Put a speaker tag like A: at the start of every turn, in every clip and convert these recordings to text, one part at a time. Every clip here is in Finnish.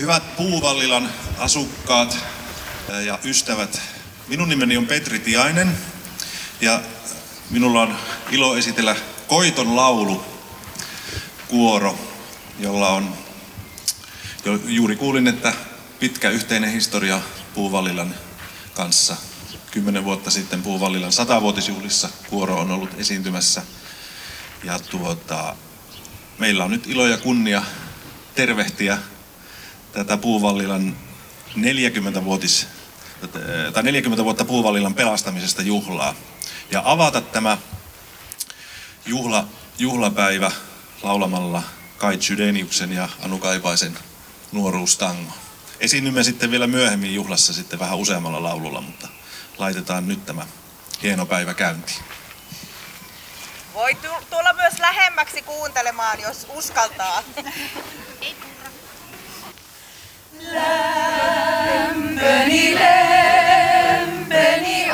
A: Hyvät Puuvallilan asukkaat ja ystävät, minun nimeni on Petri Tiainen ja minulla on ilo esitellä Koiton laulu kuoro, jolla on, jo, juuri kuulin, että pitkä yhteinen historia Puuvallilan kanssa. Kymmenen vuotta sitten Puuvallilan satavuotisjuhlissa kuoro on ollut esiintymässä. Ja tuota, meillä on nyt ilo ja kunnia tervehtiä tätä Puuvallilan 40-vuotis, tai 40 vuotta Puuvallilan pelastamisesta juhlaa. Ja avata tämä juhla, juhlapäivä laulamalla Kai Chydeniuksen ja Anu Kaipaisen nuoruustango. Esiinnymme sitten vielä myöhemmin juhlassa sitten vähän useammalla laululla, mutta laitetaan nyt tämä hieno päivä käyntiin.
B: Voi tulla myös lähemmäksi kuuntelemaan, jos uskaltaa.
C: Lamb, Benny Lamb, Benny,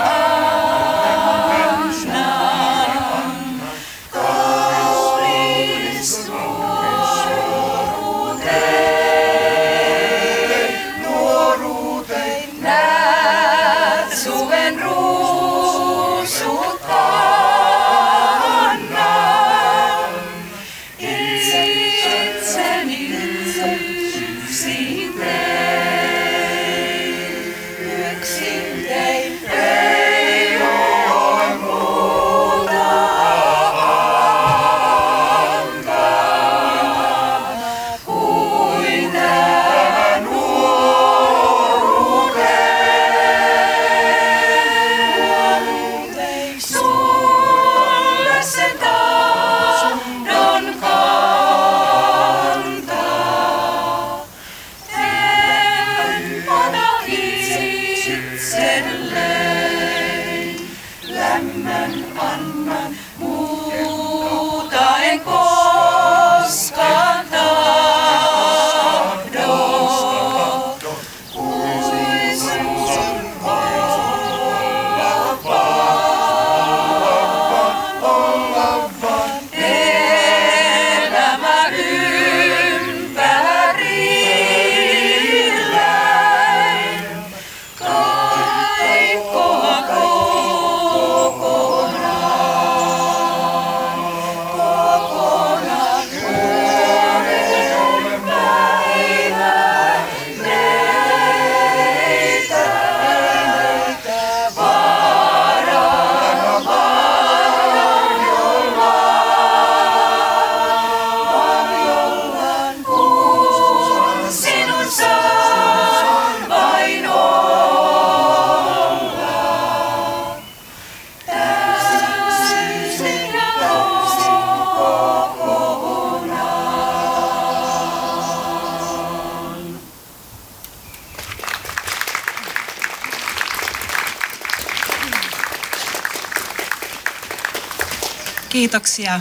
D: Kiitoksia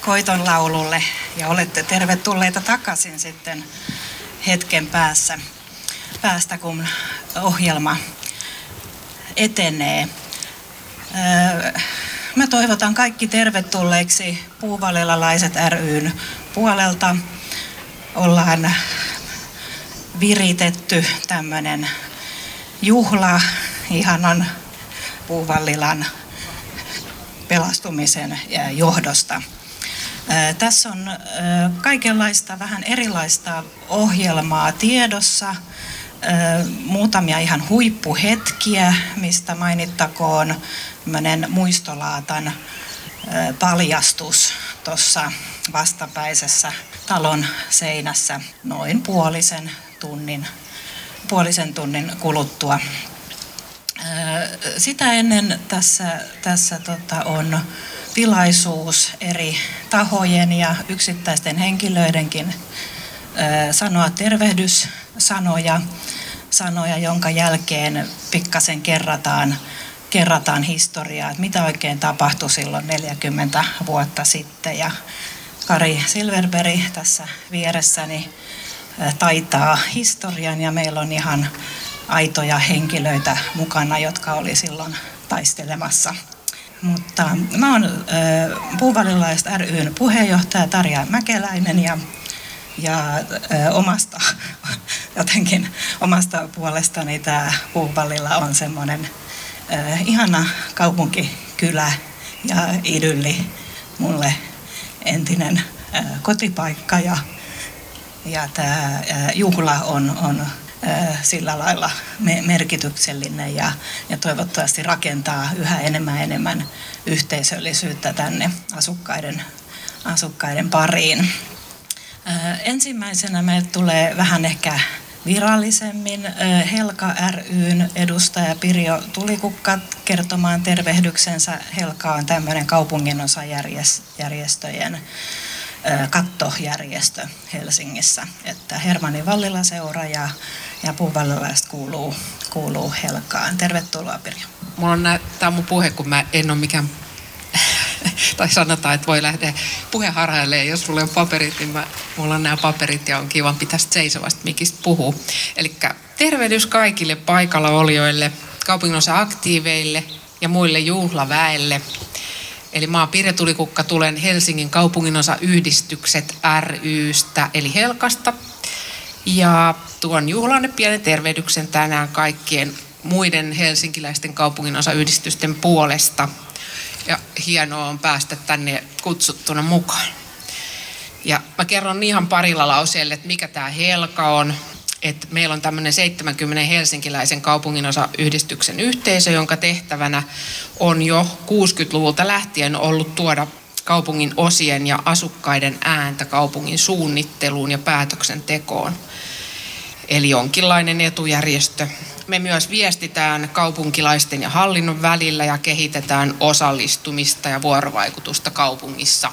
D: Koiton laululle ja olette tervetulleita takaisin sitten hetken päässä, päästä, kun ohjelma etenee. Öö, Mä toivotan kaikki tervetulleiksi Puuvallelalaiset ryn puolelta. Ollaan viritetty tämmöinen juhla ihanan Puuvallilan pelastumisen johdosta. Tässä on kaikenlaista vähän erilaista ohjelmaa tiedossa, muutamia ihan huippuhetkiä, mistä mainittakoon muistolaatan paljastus tuossa vastapäisessä talon seinässä noin puolisen tunnin, puolisen tunnin kuluttua. Sitä ennen tässä, tässä tota on tilaisuus eri tahojen ja yksittäisten henkilöidenkin sanoa tervehdyssanoja, sanoja, jonka jälkeen pikkasen kerrataan, kerrataan historiaa, että mitä oikein tapahtui silloin 40 vuotta sitten. Ja Kari Silverberg tässä vieressäni taitaa historian ja meillä on ihan aitoja henkilöitä mukana, jotka oli silloin taistelemassa. Mutta mä oon Puuvalilaiset ryn puheenjohtaja Tarja Mäkeläinen ja, ja äh, omasta jotenkin omasta puolestani tämä Puuvallilla on semmoinen ihana kaupunkikylä ja idylli mulle entinen äh, kotipaikka ja, ja tämä juhla on, on sillä lailla merkityksellinen ja, ja toivottavasti rakentaa yhä enemmän enemmän yhteisöllisyyttä tänne asukkaiden, asukkaiden pariin. Ensimmäisenä meille tulee vähän ehkä virallisemmin Helka ryn edustaja Pirjo Tulikukka kertomaan tervehdyksensä. Helka on tämmöinen kaupunginosajärjestöjen kattojärjestö Helsingissä. Että Hermanni Vallila seura ja, ja puuvallilaiset kuuluu, kuuluu Helkaan. Tervetuloa Pirjo.
E: Mulla on tämä mun puhe, kun mä en ole mikään tai sanotaan, että voi lähteä puheharhaille, jos sulla on paperit, niin mä, mulla on nämä paperit ja on kiva pitää seisovasti mikistä puhuu. Eli tervehdys kaikille paikalla olijoille, kaupunginosa aktiiveille ja muille juhlaväelle. Eli mä oon Pirja Tulikukka, tulen Helsingin kaupunginosa yhdistykset rystä, eli Helkasta. Ja tuon juhlanne pienen tervehdyksen tänään kaikkien muiden helsinkiläisten kaupunginosayhdistysten puolesta. Ja hienoa on päästä tänne kutsuttuna mukaan. Ja mä kerron ihan parilla lauseella, että mikä tämä Helka on. Että meillä on tämmöinen 70 helsinkiläisen kaupunginosayhdistyksen yhteisö, jonka tehtävänä on jo 60-luvulta lähtien ollut tuoda kaupungin osien ja asukkaiden ääntä kaupungin suunnitteluun ja päätöksentekoon. Eli jonkinlainen etujärjestö, me myös viestitään kaupunkilaisten ja hallinnon välillä ja kehitetään osallistumista ja vuorovaikutusta kaupungissa.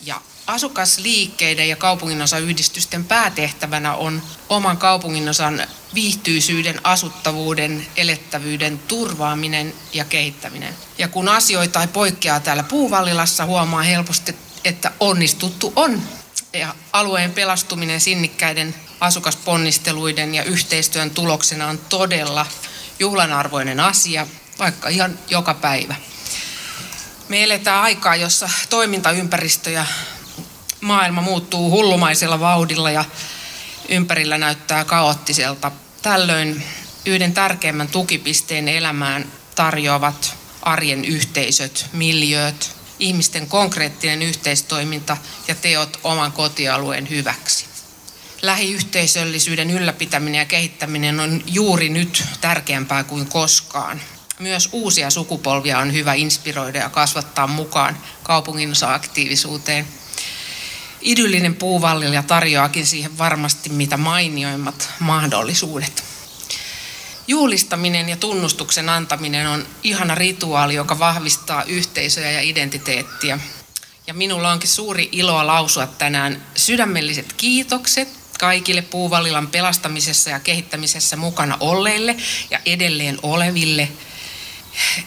E: Ja asukasliikkeiden ja kaupunginosayhdistysten päätehtävänä on oman kaupunginosan viihtyisyyden, asuttavuuden, elettävyyden turvaaminen ja kehittäminen. Ja kun asioita ei poikkeaa täällä Puuvallilassa, huomaa helposti, että onnistuttu on. Ja alueen pelastuminen sinnikkäiden asukasponnisteluiden ja yhteistyön tuloksena on todella juhlanarvoinen asia, vaikka ihan joka päivä. Me eletään aikaa, jossa toimintaympäristö ja maailma muuttuu hullumaisella vauhdilla ja ympärillä näyttää kaoottiselta. Tällöin yhden tärkeimmän tukipisteen elämään tarjoavat arjen yhteisöt, miljööt, ihmisten konkreettinen yhteistoiminta ja teot oman kotialueen hyväksi lähiyhteisöllisyyden ylläpitäminen ja kehittäminen on juuri nyt tärkeämpää kuin koskaan. Myös uusia sukupolvia on hyvä inspiroida ja kasvattaa mukaan kaupungin aktiivisuuteen. Idyllinen puuvallilja tarjoakin siihen varmasti mitä mainioimmat mahdollisuudet. Juhlistaminen ja tunnustuksen antaminen on ihana rituaali, joka vahvistaa yhteisöjä ja identiteettiä. Ja minulla onkin suuri ilo lausua tänään sydämelliset kiitokset kaikille Puuvallilan pelastamisessa ja kehittämisessä mukana olleille ja edelleen oleville.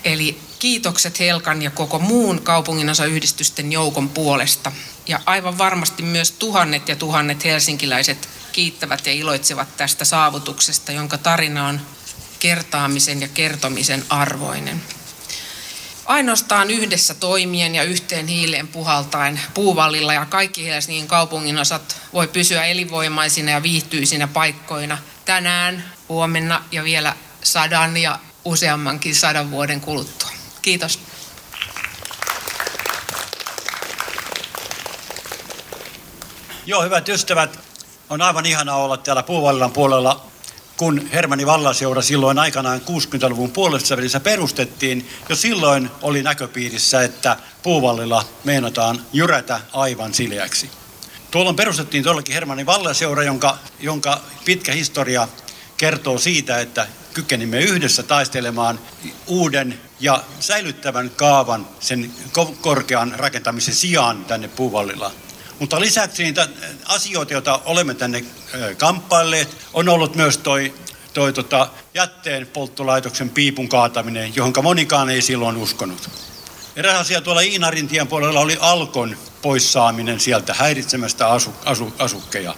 E: Eli kiitokset Helkan ja koko muun kaupunginosayhdistysten joukon puolesta. Ja aivan varmasti myös tuhannet ja tuhannet helsinkiläiset kiittävät ja iloitsevat tästä saavutuksesta, jonka tarina on kertaamisen ja kertomisen arvoinen. Ainoastaan yhdessä toimien ja yhteen hiileen puhaltaen puuvallilla ja kaikki Helsingin kaupungin osat voi pysyä elinvoimaisina ja viihtyisinä paikkoina tänään, huomenna ja vielä sadan ja useammankin sadan vuoden kuluttua. Kiitos.
F: Joo, hyvät ystävät, on aivan ihana olla täällä Puuvallan puolella kun Hermanni Vallaseura silloin aikanaan 60-luvun puolessa välissä perustettiin, jo silloin oli näköpiirissä, että puuvallilla meinataan jyrätä aivan sileäksi. Tuolloin perustettiin todellakin Hermanni Vallaseura, jonka, jonka pitkä historia kertoo siitä, että kykenimme yhdessä taistelemaan uuden ja säilyttävän kaavan sen korkean rakentamisen sijaan tänne Puuvallilla. Mutta lisäksi niitä asioita, joita olemme tänne kamppailleet, on ollut myös toi, toi tota, jätteen polttolaitoksen piipun kaataminen, johon monikaan ei silloin uskonut. Eräs asia tuolla Iinarintien puolella oli Alkon poissaaminen sieltä häiritsemästä asu, asu, asukkeja.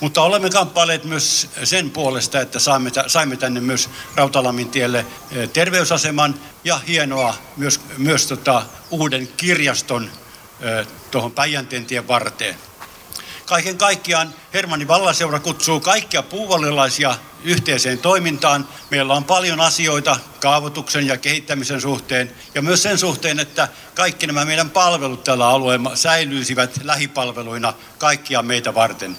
F: Mutta olemme kamppailleet myös sen puolesta, että saimme, saimme tänne myös Rautalamin tielle terveysaseman ja hienoa myös, myös tota, uuden kirjaston tuohon Päijänteen tien varteen. Kaiken kaikkiaan Hermanni Vallaseura kutsuu kaikkia puuvallilaisia yhteiseen toimintaan. Meillä on paljon asioita kaavoituksen ja kehittämisen suhteen ja myös sen suhteen, että kaikki nämä meidän palvelut tällä alueella säilyisivät lähipalveluina kaikkia meitä varten.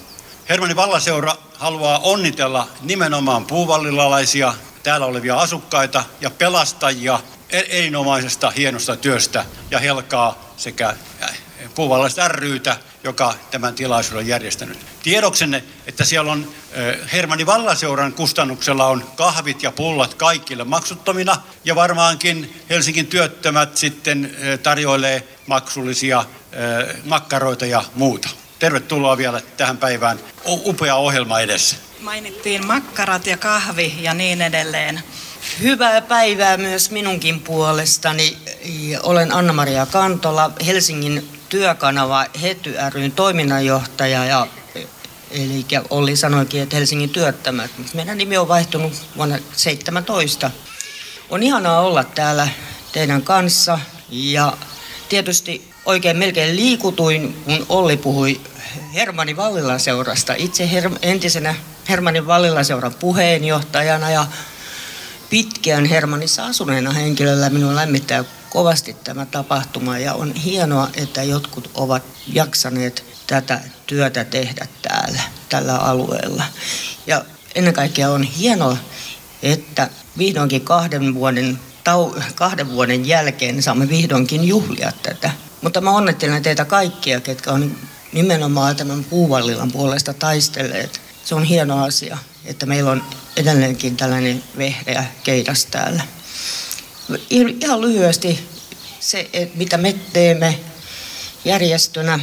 F: Hermanni Vallaseura haluaa onnitella nimenomaan puuvallilalaisia, täällä olevia asukkaita ja pelastajia erinomaisesta hienosta työstä ja Helkaa sekä puuvallalaiset ryytä, joka tämän tilaisuuden on järjestänyt. Tiedoksenne, että siellä on Hermanni Vallaseuran kustannuksella on kahvit ja pullat kaikille maksuttomina ja varmaankin Helsingin työttömät sitten tarjoilee maksullisia makkaroita ja muuta. Tervetuloa vielä tähän päivään. Upea ohjelma edessä.
D: Mainittiin makkarat ja kahvi ja niin edelleen.
G: Hyvää päivää myös minunkin puolestani. Olen Anna-Maria Kantola, Helsingin työkanava Hety ryn toiminnanjohtaja ja Eli Olli sanoikin, että Helsingin työttömät. Meidän nimi on vaihtunut vuonna 17. On ihanaa olla täällä teidän kanssa ja tietysti oikein melkein liikutuin, kun Olli puhui Hermanni Vallilaseurasta. Itse her- entisenä Hermanni Vallilaseuran puheenjohtajana ja pitkään Hermannissa asuneena henkilöllä minun lämmittää kovasti tämä tapahtuma ja on hienoa, että jotkut ovat jaksaneet tätä työtä tehdä täällä, tällä alueella. Ja ennen kaikkea on hienoa, että vihdoinkin kahden vuoden, tau, kahden vuoden jälkeen saamme vihdoinkin juhlia tätä. Mutta mä onnettelen teitä kaikkia, ketkä on nimenomaan tämän puuvallilan puolesta taistelleet. Se on hieno asia, että meillä on edelleenkin tällainen vehreä keidas täällä. Ihan lyhyesti se, mitä me teemme järjestönä.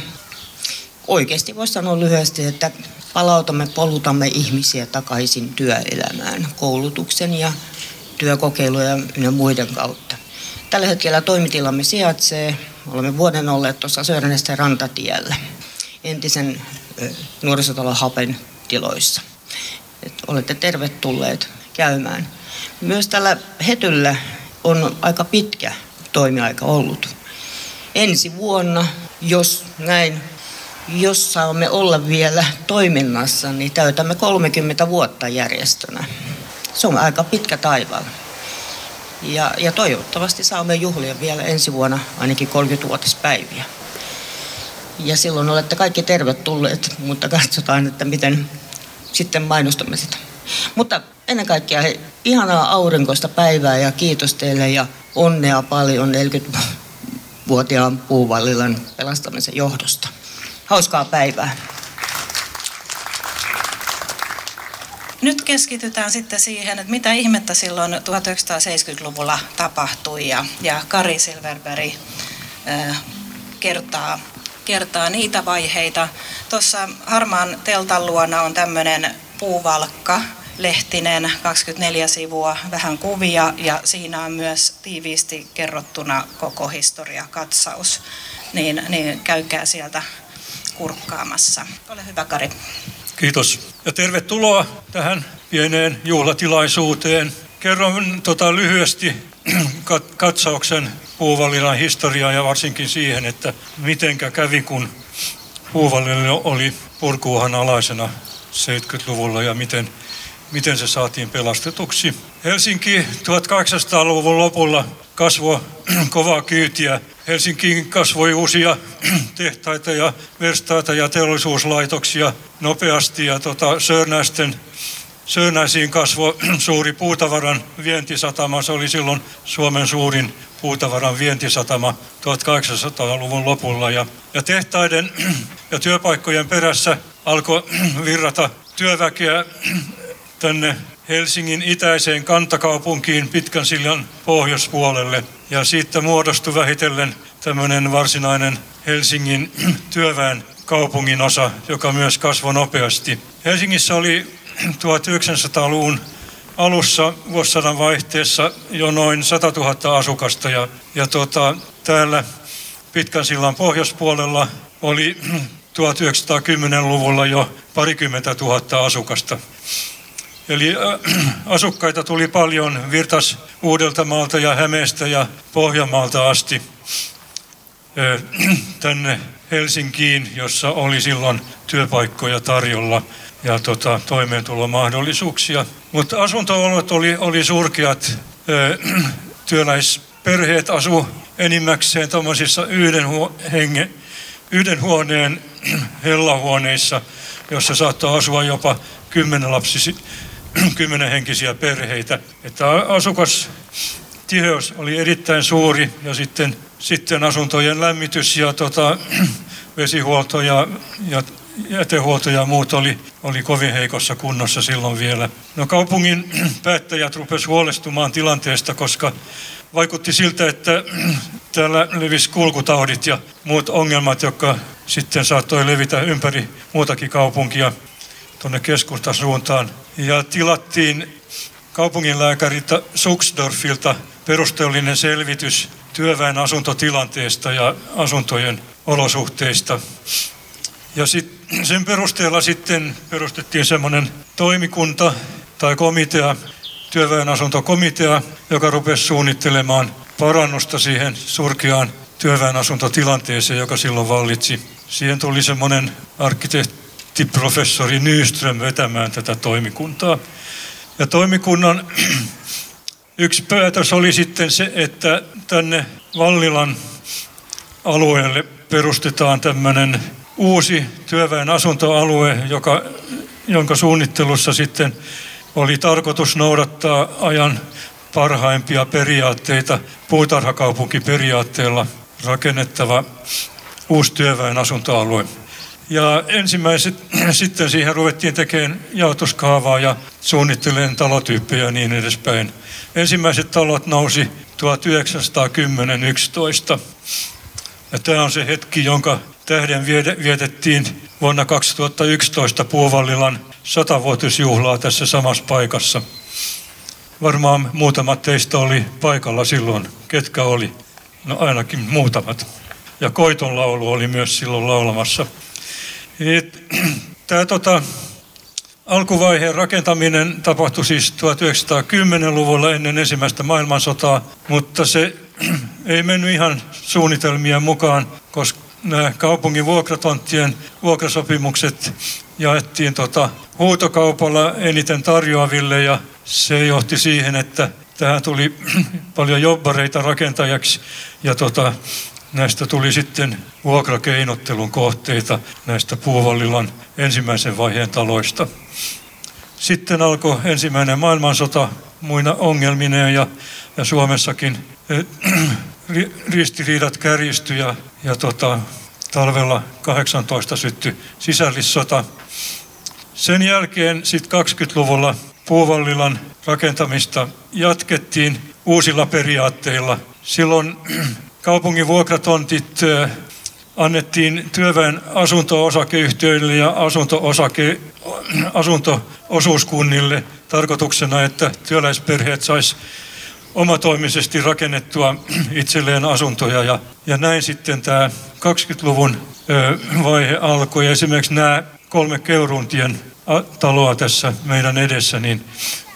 G: Oikeasti voisi sanoa lyhyesti, että palautamme, polutamme ihmisiä takaisin työelämään koulutuksen ja työkokeiluja ja muiden kautta. Tällä hetkellä toimitilamme sijaitsee, olemme vuoden olleet tuossa Söörnesten rantatiellä, entisen nuorisotalon Hapen tiloissa. Et olette tervetulleet käymään. Myös tällä Hetyllä on aika pitkä toimiaika ollut. Ensi vuonna, jos näin, jos saamme olla vielä toiminnassa, niin täytämme 30 vuotta järjestönä. Se on aika pitkä taivaalla. Ja, ja toivottavasti saamme juhlia vielä ensi vuonna ainakin 30-vuotispäiviä. Ja silloin olette kaikki tervetulleet, mutta katsotaan, että miten sitten mainostamme sitä. Mutta ennen kaikkea he, ihanaa aurinkoista päivää ja kiitos teille ja onnea paljon 40-vuotiaan puuvallilan pelastamisen johdosta. Hauskaa päivää.
D: Nyt keskitytään sitten siihen, että mitä ihmettä silloin 1970-luvulla tapahtui ja, ja Kari Silverberg kertaa, kertaa niitä vaiheita. Tuossa harmaan teltan luona on tämmöinen puuvalkka, lehtinen, 24 sivua, vähän kuvia ja siinä on myös tiiviisti kerrottuna koko historia katsaus. Niin, niin käykää sieltä kurkkaamassa. Ole hyvä Kari.
H: Kiitos ja tervetuloa tähän pieneen juhlatilaisuuteen. Kerron tota lyhyesti katsauksen puuvallilan historiaa ja varsinkin siihen, että mitenkä kävi, kun puuvallilla oli purkuuhan alaisena 70-luvulla ja miten, miten se saatiin pelastetuksi. Helsinki 1800-luvun lopulla kasvoi kovaa kyytiä. Helsinkiin kasvoi uusia tehtaita ja verstaita ja teollisuuslaitoksia nopeasti ja tota, Sörnäisten Sörnäisiin kasvoi suuri puutavaran vientisatama. Se oli silloin Suomen suurin puutavaran vientisatama 1800-luvun lopulla. Ja, ja tehtaiden ja työpaikkojen perässä alkoi virrata työväkeä tänne Helsingin itäiseen kantakaupunkiin pitkän sillan pohjoispuolelle. Ja siitä muodostui vähitellen tämmöinen varsinainen Helsingin työväen kaupungin osa, joka myös kasvoi nopeasti. Helsingissä oli 1900-luvun alussa vuosisadan vaihteessa jo noin 100 000 asukasta ja, ja tota, täällä pitkän sillan pohjoispuolella oli 1910-luvulla jo parikymmentä tuhatta asukasta. Eli asukkaita tuli paljon, virtas Uudeltamaalta ja Hämeestä ja Pohjanmaalta asti tänne Helsinkiin, jossa oli silloin työpaikkoja tarjolla ja tota, toimeentulomahdollisuuksia. Mutta asuntoolot oli, oli surkeat. Työläisperheet asu enimmäkseen tuommoisissa yhden, huo, henge, yhden huoneen hellahuoneissa, jossa saattaa asua jopa kymmenen lapsi, kymmenen henkisiä perheitä. Että asukas tiheys oli erittäin suuri ja sitten, sitten asuntojen lämmitys ja tota, vesihuolto ja, ja jätehuolto ja muut oli, oli kovin heikossa kunnossa silloin vielä. No kaupungin päättäjät rupesivat huolestumaan tilanteesta, koska vaikutti siltä, että täällä levisi kulkutaudit ja muut ongelmat, jotka sitten saattoi levitä ympäri muutakin kaupunkia tuonne keskustasuuntaan. Ja tilattiin kaupunginlääkäriltä Suxdorfilta perusteellinen selvitys työväen asuntotilanteesta ja asuntojen olosuhteista. Ja sit, sen perusteella sitten perustettiin semmoinen toimikunta tai komitea, työväen asuntokomitea, joka rupesi suunnittelemaan parannusta siihen surkeaan työväen asuntotilanteeseen, joka silloin vallitsi. Siihen tuli semmoinen arkkitehtiprofessori Nyström vetämään tätä toimikuntaa. Ja toimikunnan yksi päätös oli sitten se, että tänne Vallilan alueelle perustetaan tämmöinen uusi työväen asuntoalue, joka, jonka suunnittelussa sitten oli tarkoitus noudattaa ajan parhaimpia periaatteita puutarhakaupunkiperiaatteella rakennettava uusi työväen asuntoalue. Ja ensimmäiset sitten siihen ruvettiin tekemään jaotuskaavaa ja suunnittelemaan talotyyppejä ja niin edespäin. Ensimmäiset talot nousi 1910-11. Ja tämä on se hetki, jonka tähden vietettiin vuonna 2011 Puuvallilan satavuotisjuhlaa tässä samassa paikassa. Varmaan muutamat teistä oli paikalla silloin. Ketkä oli? No ainakin muutamat. Ja koiton laulu oli myös silloin laulamassa. Tämä tota, alkuvaiheen rakentaminen tapahtui siis 1910-luvulla ennen ensimmäistä maailmansotaa, mutta se ei mennyt ihan suunnitelmien mukaan, koska nämä kaupungin vuokratonttien vuokrasopimukset jaettiin tota huutokaupalla eniten tarjoaville ja se johti siihen, että tähän tuli paljon jobbareita rakentajaksi ja tota, näistä tuli sitten vuokrakeinottelun kohteita näistä Puuvallilan ensimmäisen vaiheen taloista. Sitten alkoi ensimmäinen maailmansota muina ongelmineen ja, ja Suomessakin eh, ristiriidat kärjistyi ja, ja tota, talvella 18 syttyi sisällissota. Sen jälkeen sitten 20-luvulla Puuvallilan rakentamista jatkettiin uusilla periaatteilla. Silloin kaupungin vuokratontit annettiin työväen asunto-osakeyhtiöille ja asunto-osake, asunto-osuuskunnille tarkoituksena, että työläisperheet sais omatoimisesti rakennettua itselleen asuntoja ja, ja näin sitten tämä 20-luvun vaihe alkoi. Esimerkiksi nämä kolme Keuruntien taloa tässä meidän edessä, niin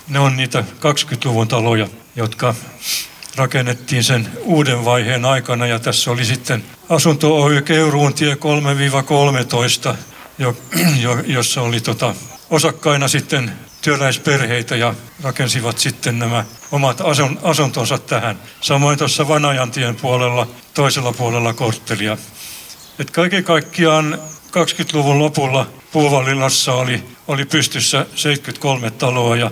H: ne on niitä 20-luvun taloja, jotka rakennettiin sen uuden vaiheen aikana ja tässä oli sitten asunto Oy Keuruuntie 3-13, jo, jo, jossa oli tota, osakkaina sitten työläisperheitä ja rakensivat sitten nämä omat asun, asuntonsa tähän. Samoin tuossa Vanajantien puolella, toisella puolella korttelia. Et kaiken kaikkiaan 20-luvun lopulla Puuvallilassa oli, oli pystyssä 73 taloa ja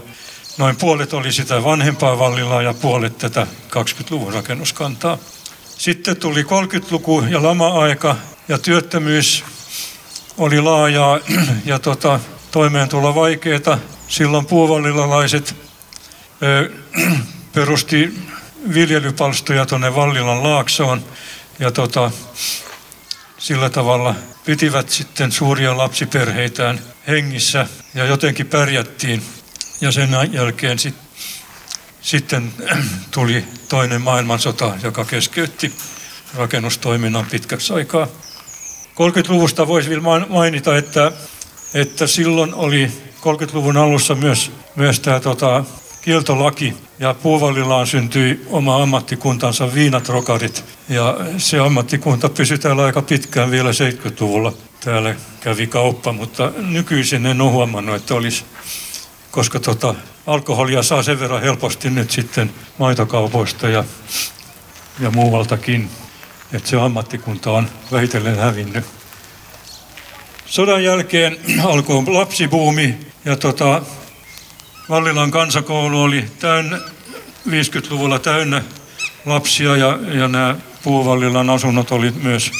H: noin puolet oli sitä vanhempaa Vallilaa ja puolet tätä 20-luvun rakennuskantaa. Sitten tuli 30-luku ja lama-aika ja työttömyys oli laajaa ja tota, toimeentulo vaikeaa. Silloin puuvallilalaiset ö, perusti viljelypalstoja tuonne Vallilan laaksoon ja tota, sillä tavalla pitivät sitten suuria lapsiperheitään hengissä ja jotenkin pärjättiin. Ja sen jälkeen sit, sitten tuli toinen maailmansota, joka keskeytti rakennustoiminnan pitkäksi aikaa. 30-luvusta voisi vielä mainita, että, että silloin oli 30-luvun alussa myös, myös tämä tota, kieltolaki ja Puuvallilaan syntyi oma ammattikuntansa viinatrokarit ja se ammattikunta pysyi täällä aika pitkään vielä 70-luvulla. Täällä kävi kauppa, mutta nykyisin en ole huomannut, että olisi, koska tota, alkoholia saa sen verran helposti nyt sitten maitokaupoista ja, ja muualtakin, että se ammattikunta on vähitellen hävinnyt. Sodan jälkeen alkoi lapsibuumi ja tota, Vallilan kansakoulu oli täynnä, 50-luvulla täynnä lapsia ja, ja nämä Puuvallilan asunnot oli myös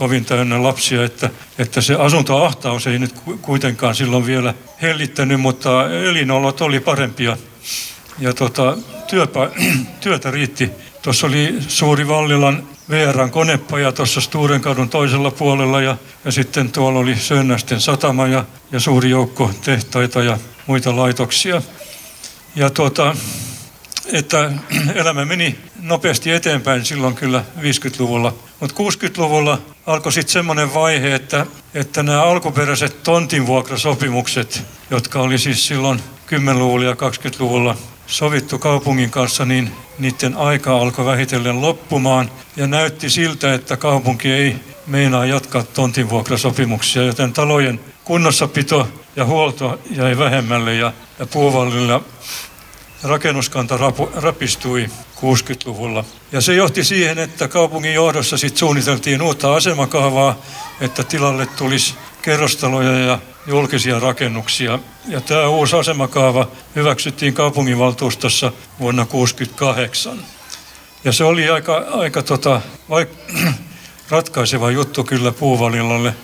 H: kovin täynnä lapsia, että, että se asuntoahtaus ei nyt kuitenkaan silloin vielä hellittänyt, mutta elinolot oli parempia ja tota, työpä, työtä riitti. Tuossa oli suuri Vallilan VRn konepaja tuossa Sturenkadun toisella puolella ja, ja sitten tuolla oli Sönnästen satama ja, ja suuri joukko tehtaita ja muita laitoksia. Ja tuota, että elämä meni nopeasti eteenpäin silloin kyllä 50-luvulla. Mutta 60-luvulla alkoi sitten semmoinen vaihe, että, että nämä alkuperäiset tontinvuokrasopimukset, jotka oli siis silloin 10-luvulla ja 20-luvulla sovittu kaupungin kanssa, niin niiden aika alkoi vähitellen loppumaan ja näytti siltä, että kaupunki ei meinaa jatkaa tontinvuokrasopimuksia, joten talojen kunnossapito ja huolto jäi vähemmälle ja, ja puuvallilla rakennuskanta rapu, rapistui 60-luvulla. Ja se johti siihen, että kaupungin johdossa sit suunniteltiin uutta asemakaavaa, että tilalle tulisi kerrostaloja ja julkisia rakennuksia. Ja tämä uusi asemakaava hyväksyttiin kaupunginvaltuustossa vuonna 1968. Ja se oli aika, aika tota, vaik- ratkaiseva juttu kyllä puuvalillalle.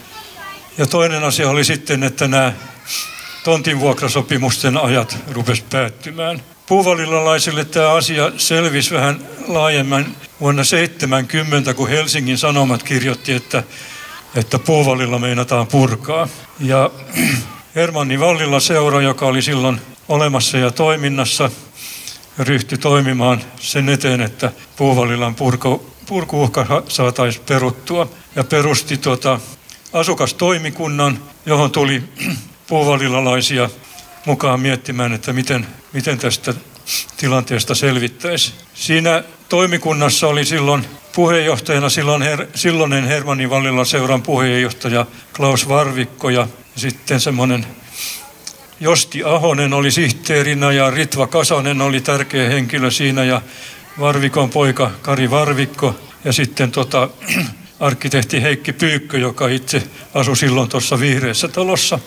H: Ja toinen asia oli sitten, että nämä tontinvuokrasopimusten ajat rupes päättymään. Puuvalillalaisille tämä asia selvisi vähän laajemman vuonna 70, kun Helsingin Sanomat kirjoitti, että, että Puuvalilla meinataan purkaa. Ja Hermanni Vallilla seura, joka oli silloin olemassa ja toiminnassa, ryhtyi toimimaan sen eteen, että Puuvalillan purku, purkuuhka saataisiin peruttua. Ja perusti tuota asukastoimikunnan, johon tuli puuvalilalaisia mukaan miettimään, että miten, miten tästä tilanteesta selvittäisi. Siinä toimikunnassa oli silloin puheenjohtajana silloin her, silloinen Hermannin Vallilla seuran puheenjohtaja Klaus Varvikko ja sitten semmoinen Josti Ahonen oli sihteerinä ja Ritva Kasanen oli tärkeä henkilö siinä ja Varvikon poika Kari Varvikko ja sitten tota, arkkitehti Heikki Pyykkö, joka itse asui silloin tuossa vihreässä talossa.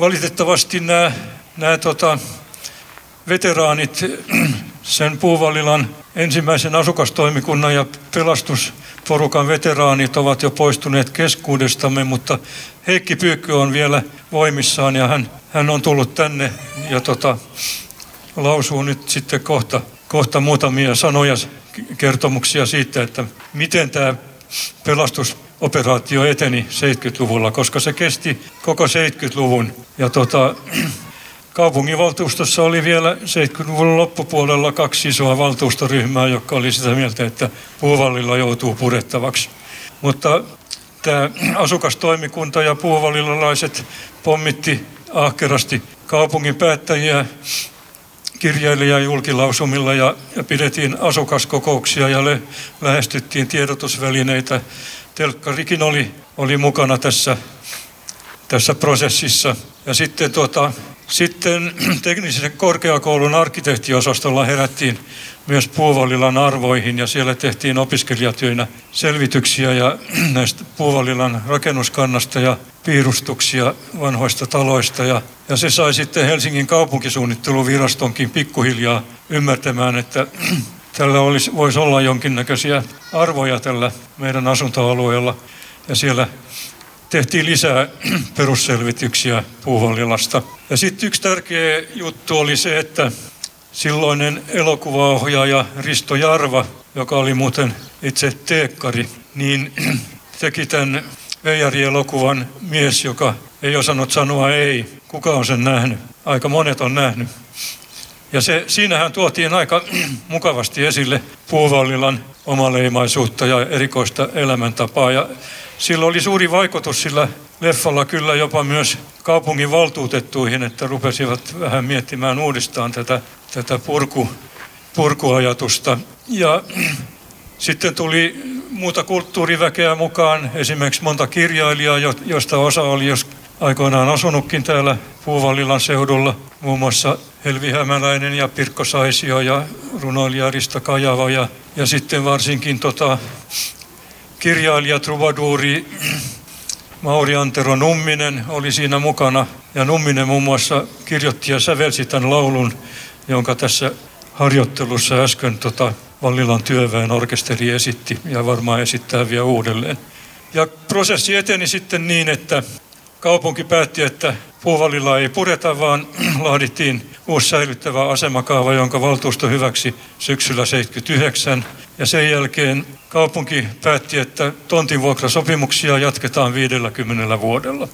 H: Valitettavasti nämä, nämä tota, veteraanit, sen Puuvallilan ensimmäisen asukastoimikunnan ja pelastusporukan veteraanit ovat jo poistuneet keskuudestamme, mutta Heikki Pyykkö on vielä voimissaan ja hän, hän on tullut tänne ja tota, lausuu nyt sitten kohta, kohta muutamia sanoja, kertomuksia siitä, että miten tämä pelastusoperaatio eteni 70-luvulla, koska se kesti koko 70-luvun. Ja tota, kaupunginvaltuustossa oli vielä 70-luvun loppupuolella kaksi isoa valtuustoryhmää, jotka oli sitä mieltä, että puuvallilla joutuu purettavaksi. Mutta tämä asukastoimikunta ja puuvallilalaiset pommitti ahkerasti kaupungin päättäjiä kirjailija julkilausumilla ja, ja pidettiin asukaskokouksia ja le, lähestyttiin tiedotusvälineitä. Telkkarikin oli, oli mukana tässä, tässä prosessissa. Ja sitten, tuota, sitten teknisen korkeakoulun arkkitehtiosastolla herättiin myös Puuvallilan arvoihin ja siellä tehtiin opiskelijatyönä selvityksiä ja näistä Puuvallilan rakennuskannasta ja piirustuksia vanhoista taloista ja, ja se sai sitten Helsingin kaupunkisuunnitteluvirastonkin pikkuhiljaa ymmärtämään, että tällä olisi, voisi olla jonkinnäköisiä arvoja tällä meidän asuntoalueella ja siellä tehtiin lisää perusselvityksiä Puuvallilasta. Ja sitten yksi tärkeä juttu oli se, että silloinen elokuvaohjaaja Risto Jarva, joka oli muuten itse teekkari, niin teki tämän Veijari-elokuvan mies, joka ei osannut sanoa ei. Kuka on sen nähnyt? Aika monet on nähnyt. Ja se, siinähän tuotiin aika mukavasti esille Puuvallilan omaleimaisuutta ja erikoista elämäntapaa. Ja sillä oli suuri vaikutus sillä leffalla kyllä jopa myös kaupungin valtuutettuihin, että rupesivat vähän miettimään uudestaan tätä, tätä purku, purkuajatusta. Ja sitten tuli muuta kulttuuriväkeä mukaan, esimerkiksi monta kirjailijaa, joista osa oli jos aikoinaan asunutkin täällä Puuvallilan seudulla, muun muassa Helvi Hämäläinen ja Pirkko Saisio ja runoilija Rista Kajava ja, ja sitten varsinkin tota, kirjailija, trubaduuri Mauri Antero Numminen oli siinä mukana ja Numminen muun muassa kirjoitti ja sävelsi tämän laulun, jonka tässä harjoittelussa äsken tota, Vallilan työväen orkesteri esitti ja varmaan esittää vielä uudelleen. Ja prosessi eteni sitten niin, että kaupunki päätti, että Puuvallilla ei pureta, vaan laadittiin uusi säilyttävä asemakaava, jonka valtuusto hyväksi syksyllä 79. Ja sen jälkeen kaupunki päätti, että tontinvuokrasopimuksia jatketaan 50 vuodella.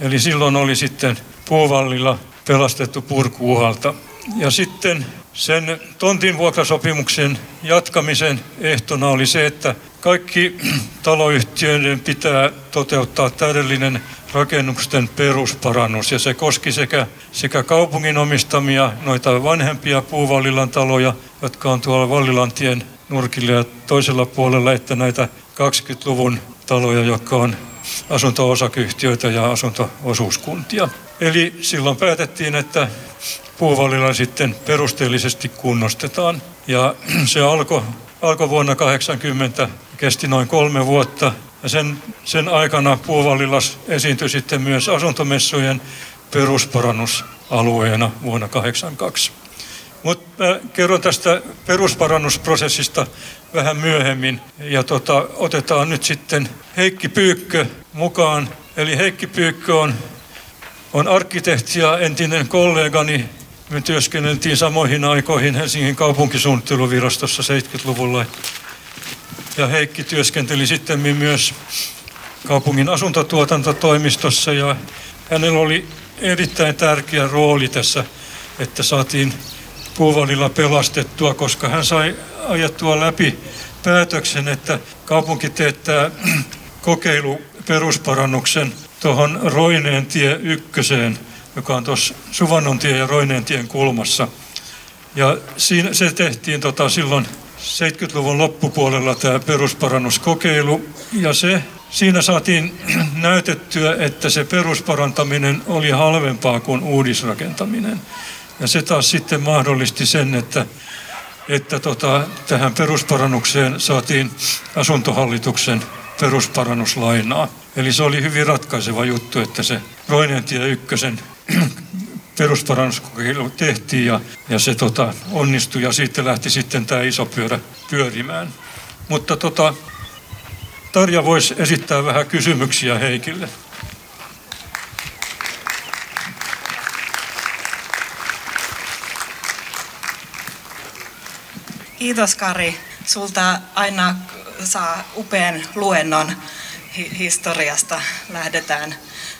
H: Eli silloin oli sitten Puuvallilla pelastettu purkuuhalta. Ja sitten sen tontin vuokrasopimuksen jatkamisen ehtona oli se, että kaikki taloyhtiöiden pitää toteuttaa täydellinen rakennusten perusparannus ja se koski sekä, sekä kaupungin omistamia noita vanhempia puuvallilan taloja, jotka on tuolla Vallilantien nurkilla ja toisella puolella, että näitä 20-luvun taloja, jotka on asunto-osakeyhtiöitä ja asunto-osuuskuntia. Eli silloin päätettiin, että puuvallilla sitten perusteellisesti kunnostetaan. Ja se alkoi alko vuonna 80, kesti noin kolme vuotta. Ja sen, sen aikana Puuvallilas esiintyi sitten myös asuntomessujen perusparannusalueena vuonna 1982. Mutta kerron tästä perusparannusprosessista vähän myöhemmin. Ja tota, otetaan nyt sitten Heikki Pyykkö mukaan. Eli Heikki Pyykkö on, on arkkitehti ja entinen kollegani. Me työskenneltiin samoihin aikoihin Helsingin kaupunkisuunnitteluvirastossa 70-luvulla. Ja Heikki työskenteli sitten myös kaupungin asuntotuotantotoimistossa ja hänellä oli erittäin tärkeä rooli tässä, että saatiin puuvallilla pelastettua, koska hän sai ajettua läpi päätöksen, että kaupunki teettää kokeilu perusparannuksen tuohon Roineen tie ykköseen, joka on tuossa Suvannontie ja Roineen tien kulmassa. Ja siinä, se tehtiin tota silloin 70-luvun loppupuolella tämä perusparannuskokeilu ja se, siinä saatiin näytettyä, että se perusparantaminen oli halvempaa kuin uudisrakentaminen. Ja se taas sitten mahdollisti sen, että, että tota, tähän perusparannukseen saatiin asuntohallituksen perusparannuslainaa. Eli se oli hyvin ratkaiseva juttu, että se Roinentie ykkösen perusparannuskokeilu tehtiin ja, ja se tota, onnistui ja siitä lähti sitten tämä iso pyörä pyörimään. Mutta tota, Tarja voisi esittää vähän kysymyksiä Heikille.
D: Kiitos Kari. Sulta aina saa upean luennon historiasta. Lähdetään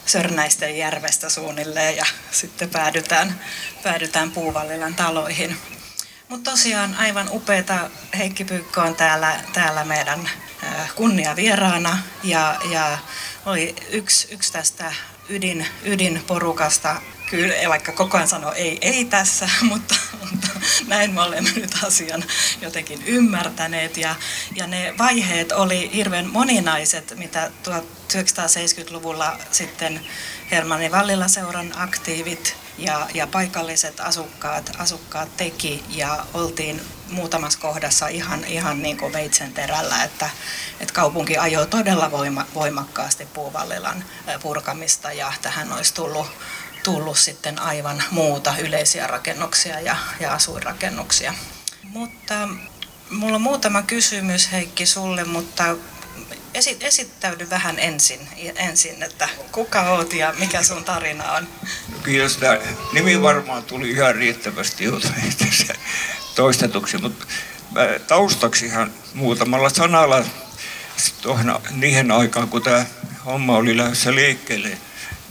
D: Sörnäisten järvestä suunnilleen ja sitten päädytään, päädytään Puuvallilan taloihin. Mutta tosiaan aivan upeita. Heikki Pyykkö on täällä, täällä meidän kunniavieraana ja, ja oli yksi, yksi tästä ydin, ydinporukasta kyllä, vaikka koko ajan sanoo ei, ei tässä, mutta, mutta näin me olemme nyt asian jotenkin ymmärtäneet. Ja, ja ne vaiheet oli hirveän moninaiset, mitä 1970-luvulla sitten Hermanni Vallila seuran aktiivit ja, ja paikalliset asukkaat, asukkaat teki ja oltiin muutamassa kohdassa ihan, ihan niin kuin veitsen terällä, että, että kaupunki ajoi todella voima, voimakkaasti puuvallilan purkamista ja tähän olisi tullut tullut sitten aivan muuta yleisiä rakennuksia ja, ja asuinrakennuksia. Mutta mulla on muutama kysymys Heikki sulle, mutta esi- esittäydy vähän ensin, ensin, että kuka oot ja mikä sun tarina on?
I: No kiitos. Tämä nimi varmaan tuli ihan riittävästi toistetuksi, mutta taustaksi ihan muutamalla sanalla tuohon niihin aikaan, kun tämä homma oli lähdössä liikkeelle,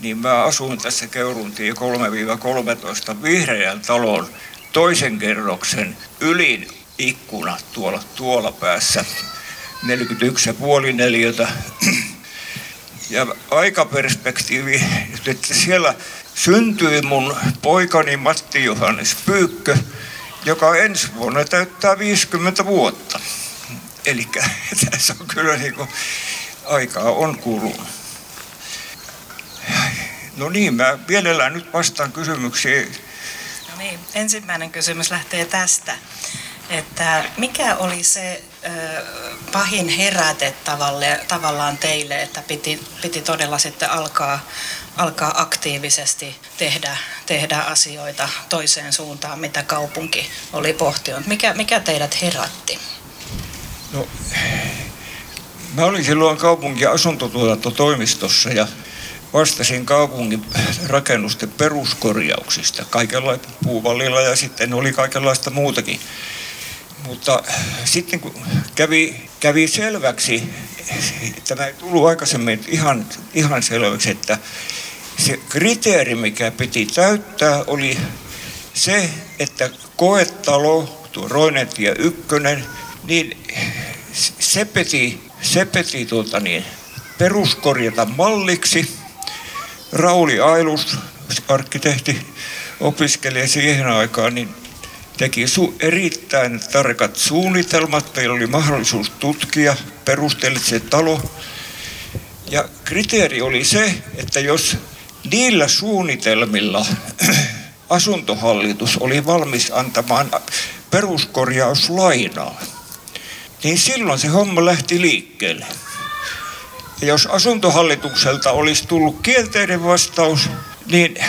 I: niin mä asuin tässä Keuruntie 3-13 vihreän talon toisen kerroksen ylin ikkuna tuolla, tuolla päässä. 41,5 neliötä. ja aikaperspektiivi, että siellä syntyi mun poikani Matti Johannes Pyykkö, joka ensi vuonna täyttää 50 vuotta. Eli tässä on kyllä niin kuin, aikaa on kulunut. No niin, mä mielellään nyt vastaan kysymyksiin.
D: No niin, ensimmäinen kysymys lähtee tästä. Että mikä oli se ö, pahin heräte tavalle, tavallaan teille, että piti, piti todella sitten alkaa, alkaa aktiivisesti tehdä, tehdä asioita toiseen suuntaan, mitä kaupunki oli pohtinut? Mikä, mikä teidät herätti?
I: No, mä olin silloin kaupungin asuntotuotantotoimistossa ja vastasin kaupungin rakennusten peruskorjauksista, kaikenlaista puuvallilla ja sitten oli kaikenlaista muutakin. Mutta sitten kun kävi, kävi selväksi, tämä ei tullut aikaisemmin ihan, ihan selväksi, että se kriteeri, mikä piti täyttää, oli se, että koetalo, tuo Roinetie ykkönen, niin se piti, se piti tuota niin, peruskorjata malliksi. Rauli Ailus, arkkitehti, opiskelija siihen aikaan, niin teki su- erittäin tarkat suunnitelmat. Meillä oli mahdollisuus tutkia perusteellisesti se talo. Ja kriteeri oli se, että jos niillä suunnitelmilla asuntohallitus oli valmis antamaan peruskorjauslainaa, niin silloin se homma lähti liikkeelle. Ja jos asuntohallitukselta olisi tullut kielteinen vastaus, niin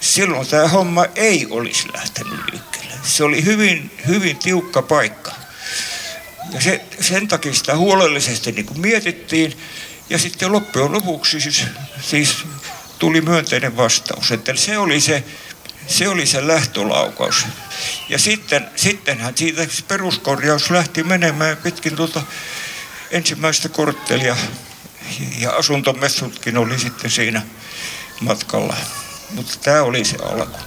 I: silloin tämä homma ei olisi lähtenyt liikkeelle. Se oli hyvin, hyvin tiukka paikka. Ja se, sen takia sitä huolellisesti niin mietittiin. Ja sitten loppujen lopuksi siis, siis tuli myönteinen vastaus. Että se oli se, se oli se lähtölaukaus. Ja sitten, sittenhän siitä peruskorjaus lähti menemään pitkin tuota ensimmäistä korttelia. Ja asuntomessutkin oli sitten siinä matkalla. Mutta tämä oli se alku.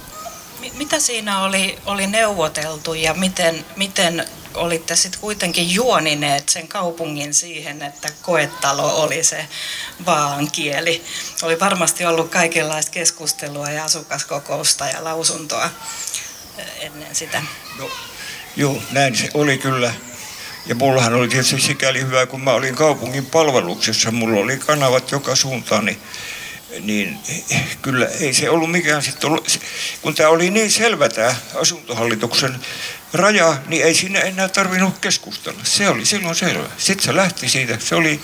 D: Mitä siinä oli, oli neuvoteltu ja miten, miten olitte sitten kuitenkin juonineet sen kaupungin siihen, että koetalo oli se vaan kieli. Oli varmasti ollut kaikenlaista keskustelua ja asukaskokousta ja lausuntoa ennen sitä.
I: No, joo, näin se oli kyllä. Ja mullahan oli tietysti sikäli hyvä, kun mä olin kaupungin palveluksessa, mulla oli kanavat joka suuntaan, niin niin kyllä ei se ollut mikään sitten ollut, kun tämä oli niin selvä tämä asuntohallituksen raja, niin ei siinä enää tarvinnut keskustella. Se oli silloin selvä. Sitten se lähti siitä. Se oli,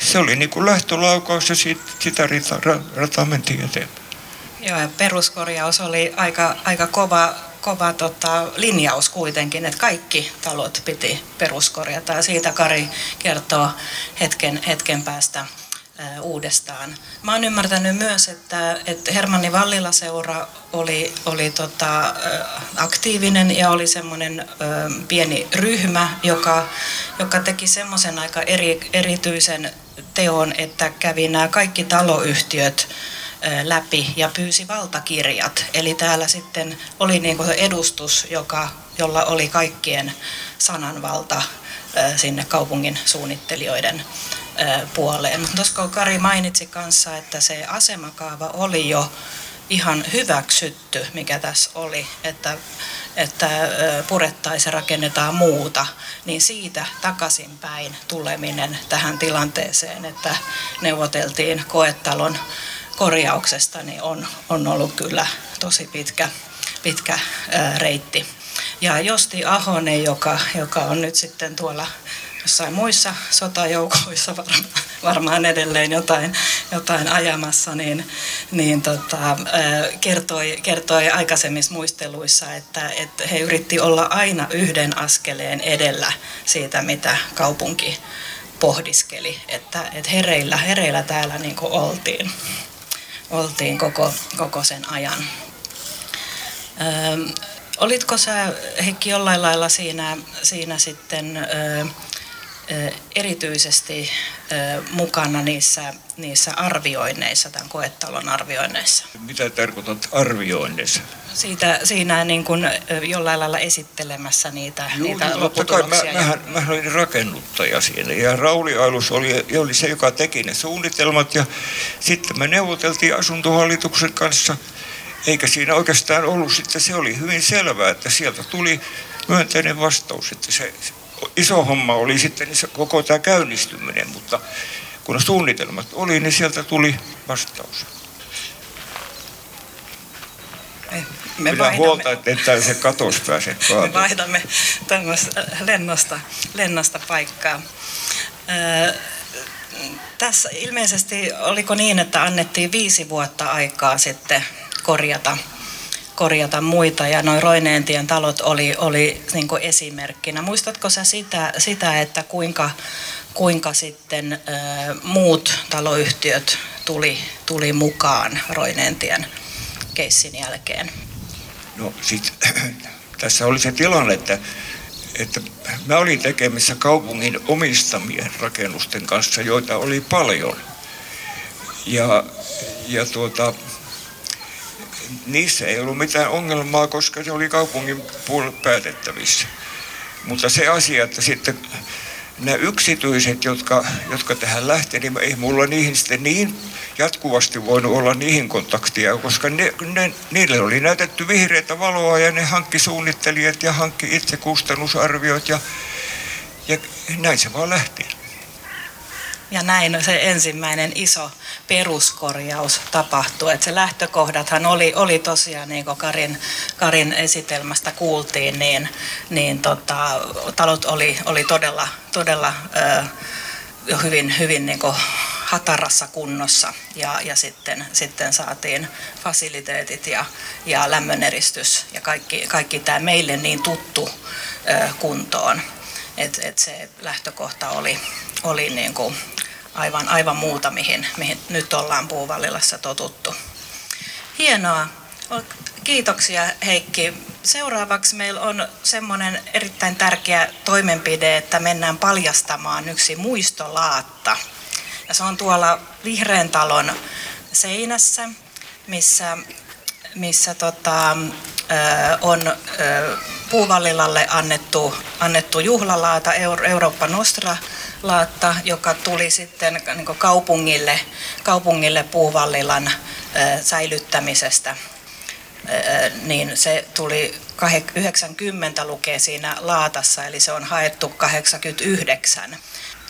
I: se oli niin kuin lähtölaukaus ja sit, sitä rata, rata mentiin eteenpäin.
D: Joo, ja peruskorjaus oli aika, aika kova, kova tota, linjaus kuitenkin, että kaikki talot piti peruskorjata. Ja siitä Kari kertoo hetken, hetken päästä uudestaan. Mä oon ymmärtänyt myös, että, että Hermanni Vallila-seura oli, oli tota, aktiivinen ja oli semmoinen pieni ryhmä, joka, joka teki semmoisen aika eri, erityisen teon, että kävi nämä kaikki taloyhtiöt läpi ja pyysi valtakirjat. Eli täällä sitten oli niin kuin edustus, joka, jolla oli kaikkien sananvalta sinne kaupungin suunnittelijoiden puoleen. Mutta tuossa Kari mainitsi kanssa, että se asemakaava oli jo ihan hyväksytty, mikä tässä oli, että, että purettaisiin ja rakennetaan muuta, niin siitä takaisinpäin tuleminen tähän tilanteeseen, että neuvoteltiin koetalon korjauksesta, niin on, on ollut kyllä tosi pitkä, pitkä ää, reitti. Ja Josti Ahonen, joka, joka on nyt sitten tuolla jossain muissa sotajoukoissa varmaan, varmaan edelleen jotain, jotain ajamassa, niin, niin tota, kertoi, kertoi aikaisemmissa muisteluissa, että, että he yritti olla aina yhden askeleen edellä siitä, mitä kaupunki pohdiskeli, että, että hereillä, hereillä täällä niin oltiin, oltiin koko, koko sen ajan. Olitko sä, Heikki, jollain lailla siinä, siinä sitten ö, erityisesti mukana niissä, niissä arvioinneissa, tämän koetalon arvioinneissa.
I: Mitä tarkoitat arvioinneissa?
D: Siitä, siinä niin kuin jollain lailla esittelemässä niitä,
I: Juu,
D: niitä
I: totta kai.
D: lopputuloksia.
I: Mä, mähän, mähän olin rakennuttaja siinä ja Rauli Ailus oli, oli se, joka teki ne suunnitelmat ja sitten me neuvoteltiin asuntohallituksen kanssa eikä siinä oikeastaan ollut sitten, se oli hyvin selvää, että sieltä tuli myönteinen vastaus, että se iso homma oli sitten se koko tämä käynnistyminen, mutta kun suunnitelmat oli, niin sieltä tuli vastaus.
D: Me
I: Pidä
D: vaihdamme-
I: huolta, että ettei se katos pääse
D: Me
I: kaatumaan.
D: vaihdamme tämmöistä lennosta, lennosta paikkaa. Öö, tässä ilmeisesti oliko niin, että annettiin viisi vuotta aikaa sitten korjata, korjata muita ja noin Roineentien talot oli, oli niin esimerkkinä. Muistatko sä sitä, sitä että kuinka, kuinka sitten ö, muut taloyhtiöt tuli, tuli mukaan Roineentien keissin jälkeen?
I: No sit, tässä oli se tilanne, että, että mä olin tekemissä kaupungin omistamien rakennusten kanssa, joita oli paljon. Ja, ja tuota, niissä ei ollut mitään ongelmaa, koska se oli kaupungin puolelle päätettävissä. Mutta se asia, että sitten nämä yksityiset, jotka, jotka tähän lähti, niin ei mulla niihin sitten niin jatkuvasti voinut olla niihin kontaktia, koska ne, ne, niille oli näytetty vihreitä valoa ja ne hankki suunnittelijat ja hankki itse kustannusarviot ja, ja näin se vaan lähti.
D: Ja näin se ensimmäinen iso peruskorjaus tapahtui. Et se lähtökohdathan oli, oli tosiaan, niin kuin Karin, Karin esitelmästä kuultiin, niin, niin tota, talot oli, oli todella, todella ö, hyvin, hyvin niin kuin hatarassa kunnossa ja, ja sitten, sitten saatiin fasiliteetit ja, ja lämmöneristys ja kaikki, kaikki tämä meille niin tuttu ö, kuntoon. Et, et se lähtökohta oli, oli niin kuin aivan, aivan muuta, mihin, mihin nyt ollaan Puuvallilassa totuttu. Hienoa. Kiitoksia Heikki. Seuraavaksi meillä on semmoinen erittäin tärkeä toimenpide, että mennään paljastamaan yksi muistolaatta. Ja se on tuolla Vihreän talon seinässä, missä, missä tota, on Puuvallilalle annettu, annettu juhlalaata, Euro- Eurooppa Nostra laatta, joka tuli sitten niin kaupungille, kaupungille Puuvallilan säilyttämisestä. Niin se tuli 90 lukee siinä laatassa, eli se on haettu 89.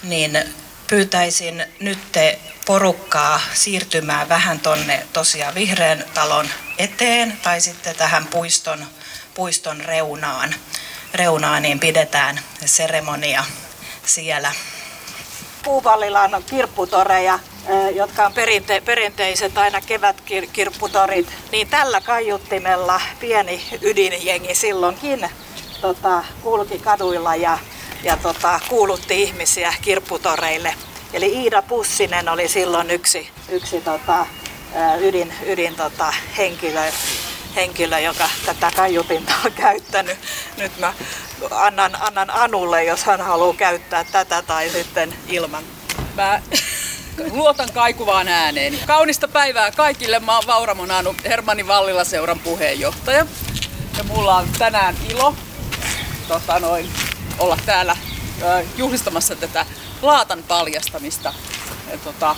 D: Niin pyytäisin nyt te porukkaa siirtymään vähän tonne tosiaan vihreän talon eteen tai sitten tähän puiston, puiston reunaan. reunaan, niin pidetään seremonia siellä. Puuvallilan kirpputoreja, jotka on perinte- perinteiset aina kevätkirpputorit, niin tällä kaiuttimella pieni ydinjengi silloinkin tota, kulki kaduilla ja, ja tota, kuulutti ihmisiä kirpputoreille. Eli Iida Pussinen oli silloin yksi, yksi tota, ydin, ydin tota, henkilö, henkilö, joka tätä kaiutinta on käyttänyt. Nyt mä annan, annan Anulle, jos hän haluaa käyttää tätä tai sitten ilman.
J: Mä luotan kaikuvaan ääneen. Kaunista päivää kaikille. Mä oon Vauramon Anu, Hermanni Vallila seuran puheenjohtaja. Ja mulla on tänään ilo tota noin, olla täällä juhlistamassa tätä laatan paljastamista ja, tota,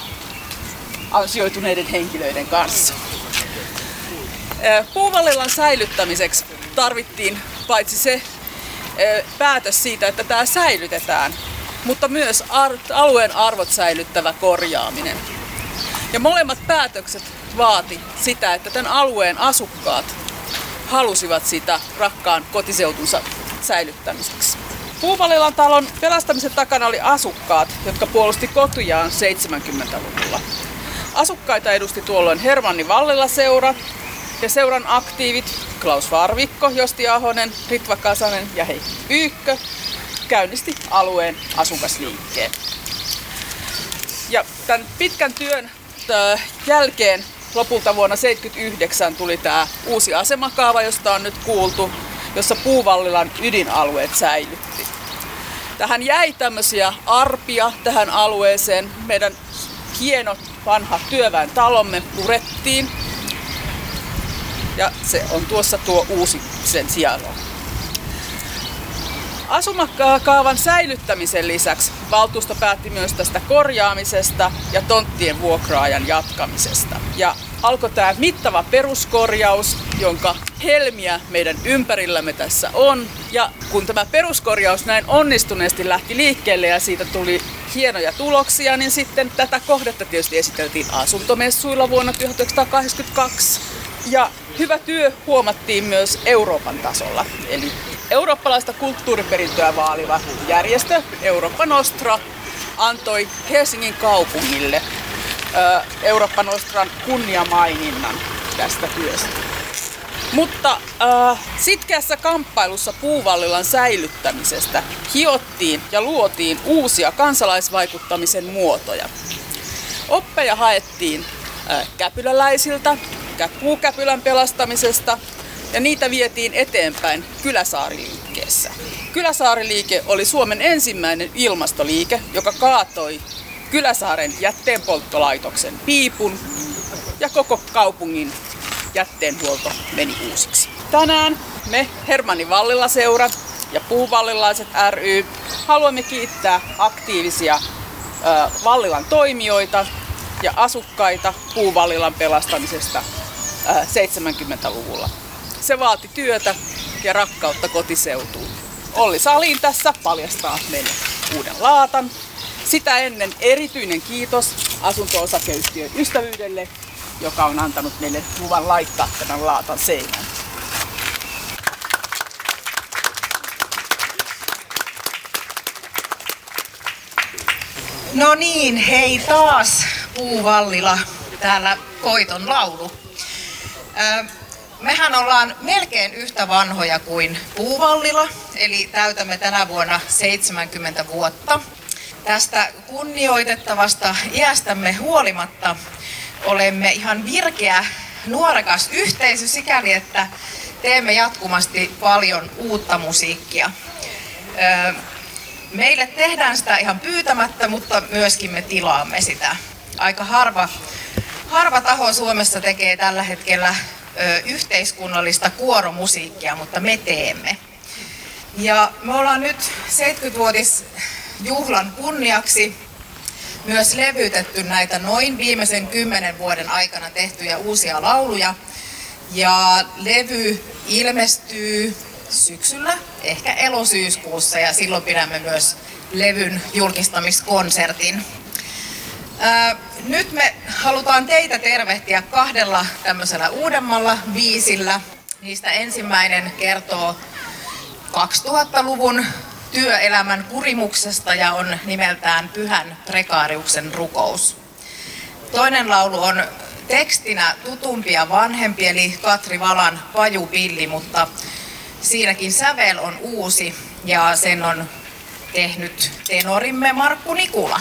J: ansioituneiden henkilöiden kanssa. Ö, Puuvallilan säilyttämiseksi tarvittiin paitsi se ö, päätös siitä, että tämä säilytetään, mutta myös alueen arvot säilyttävä korjaaminen. Ja molemmat päätökset vaati sitä, että tämän alueen asukkaat halusivat sitä rakkaan kotiseutunsa säilyttämiseksi. Puuvallilan talon pelastamisen takana oli asukkaat, jotka puolusti kotujaan 70-luvulla. Asukkaita edusti tuolloin Hermanni Vallila seura ja seuran aktiivit Klaus Varvikko, Josti Ahonen, Ritva Kasanen ja Heikki Pyykkö käynnisti alueen asukasliikkeen. Ja tämän pitkän työn jälkeen lopulta vuonna 1979 tuli tämä uusi asemakaava, josta on nyt kuultu, jossa Puuvallilan ydinalueet säilytti. Tähän jäi tämmöisiä arpia tähän alueeseen. Meidän hienot vanhat työväen talomme purettiin. Ja se on tuossa tuo uusi sen sijalla. Asumakaavan säilyttämisen lisäksi valtuusto päätti myös tästä korjaamisesta ja tonttien vuokraajan jatkamisesta. Ja alkoi tämä mittava peruskorjaus, jonka helmiä meidän ympärillämme tässä on. Ja kun tämä peruskorjaus näin onnistuneesti lähti liikkeelle ja siitä tuli hienoja tuloksia, niin sitten tätä kohdetta tietysti esiteltiin asuntomessuilla vuonna 1982. Ja hyvä työ huomattiin myös Euroopan tasolla. Eli eurooppalaista kulttuuriperintöä vaaliva järjestö Eurooppa Nostra antoi Helsingin kaupungille Eurooppa Nostran kunniamaininnan tästä työstä. Mutta äh, sitkeässä kamppailussa puuvallilan säilyttämisestä hiottiin ja luotiin uusia kansalaisvaikuttamisen muotoja. Oppeja haettiin äh, käpyläläisiltä, puukäpylän pelastamisesta ja niitä vietiin eteenpäin Kyläsaariliikkeessä. Kyläsaariliike oli Suomen ensimmäinen ilmastoliike, joka kaatoi Kyläsaaren jätteenpolttolaitoksen piipun ja koko kaupungin jätteenhuolto meni uusiksi. Tänään me Hermanni Vallilla seura ja Puuvallilaiset ry haluamme kiittää aktiivisia ö, Vallilan toimijoita ja asukkaita Puuvallilan pelastamisesta ö, 70-luvulla. Se vaati työtä ja rakkautta kotiseutuun. Olli Salin tässä paljastaa meille uuden laatan. Sitä ennen erityinen kiitos asunto-osakeyhtiön ystävyydelle, joka on antanut meille luvan laittaa tämän laatan seinään.
K: No niin, hei taas Puuvallila, täällä Koiton laulu. Mehän ollaan melkein yhtä vanhoja kuin Puuvallila, eli täytämme tänä vuonna 70 vuotta. Tästä kunnioitettavasta iästämme huolimatta olemme ihan virkeä, nuorekas yhteisö sikäli, että teemme jatkuvasti paljon uutta musiikkia. Meille tehdään sitä ihan pyytämättä, mutta myöskin me tilaamme sitä. Aika harva, harva taho Suomessa tekee tällä hetkellä yhteiskunnallista kuoromusiikkia, mutta me teemme. Ja me ollaan nyt 70-vuotisjuhlan kunniaksi myös levytetty näitä noin viimeisen kymmenen vuoden aikana tehtyjä uusia lauluja. Ja levy ilmestyy syksyllä, ehkä elosyyskuussa, ja silloin pidämme myös levyn julkistamiskonsertin. Nyt me halutaan teitä tervehtiä kahdella tämmöisellä uudemmalla viisillä. Niistä ensimmäinen kertoo 2000-luvun työelämän kurimuksesta ja on nimeltään Pyhän prekaariuksen rukous. Toinen laulu on tekstinä tutumpia vanhempi eli Katri Valan Pajupilli, mutta siinäkin sävel on uusi ja sen on tehnyt tenorimme Markku Nikula.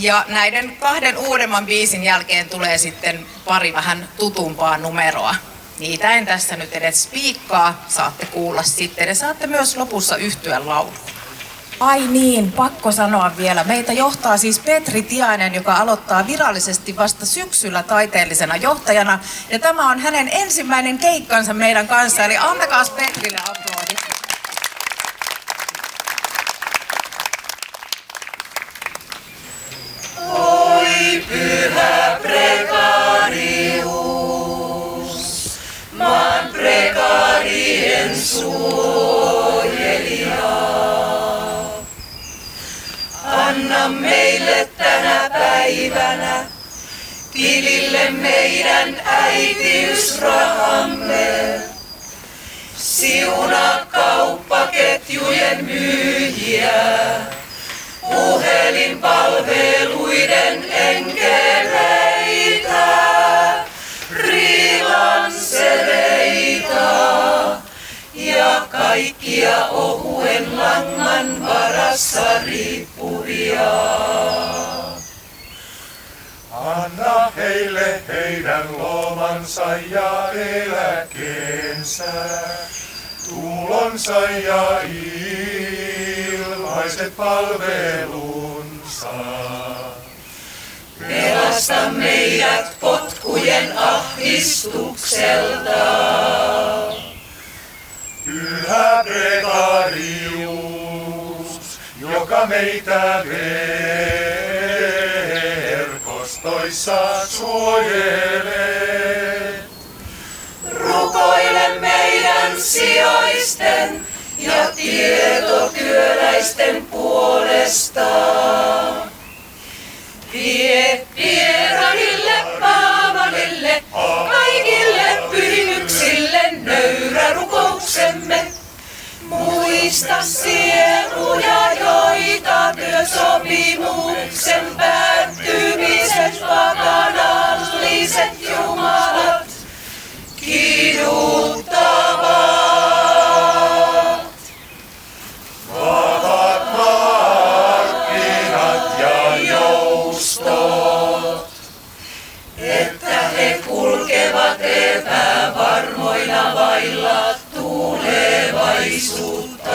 K: Ja näiden kahden uudemman biisin jälkeen tulee sitten pari vähän tutumpaa numeroa. Niitä en tässä nyt edes spiikkaa, saatte kuulla sitten ja saatte myös lopussa yhtyä lauluun.
L: Ai niin, pakko sanoa vielä. Meitä johtaa siis Petri Tiainen, joka aloittaa virallisesti vasta syksyllä taiteellisena johtajana. Ja tämä on hänen ensimmäinen keikkansa meidän kanssa, eli antakaa Petrille aplodit.
C: Meille tänä päivänä. Tilille meidän äitiysrahamme. Siunaa kauppaketjujen myyjiä. Puhelinpalveluiden enkeleitä, kaikkia ohuen langan varassa riippuvia.
M: Anna
N: heille heidän lomansa ja eläkeensä, tulonsa ja ilmaiset palvelunsa.
C: Pelasta meidät potkujen ahdistukselta.
N: Pyhä prekarius, joka meitä verkostoissa suojelee.
C: Rukoile meidän sijaisten ja tietotyöläisten puolesta. Vie vieraille Paavalille, kaikille Muista sieluja, joita työsopimuksen päättymiset pakanalliset jumalat kiduttavat.
N: Vapaat markkinat ja joustot.
C: että he kulkevat epävarmoina vailla tulevaisuutta.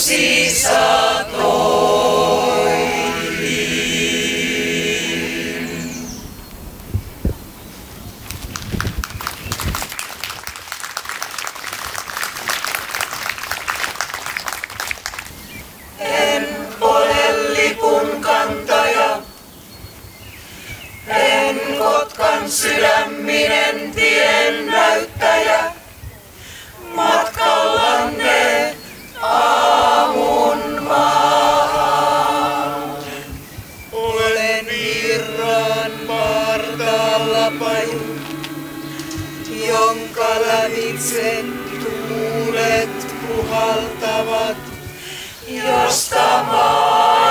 C: En ole lipun kantaja, en Kotkan sydäminen tien näyttäjä. Matkallanne jonka lävitse tuulet puhaltavat josta maailman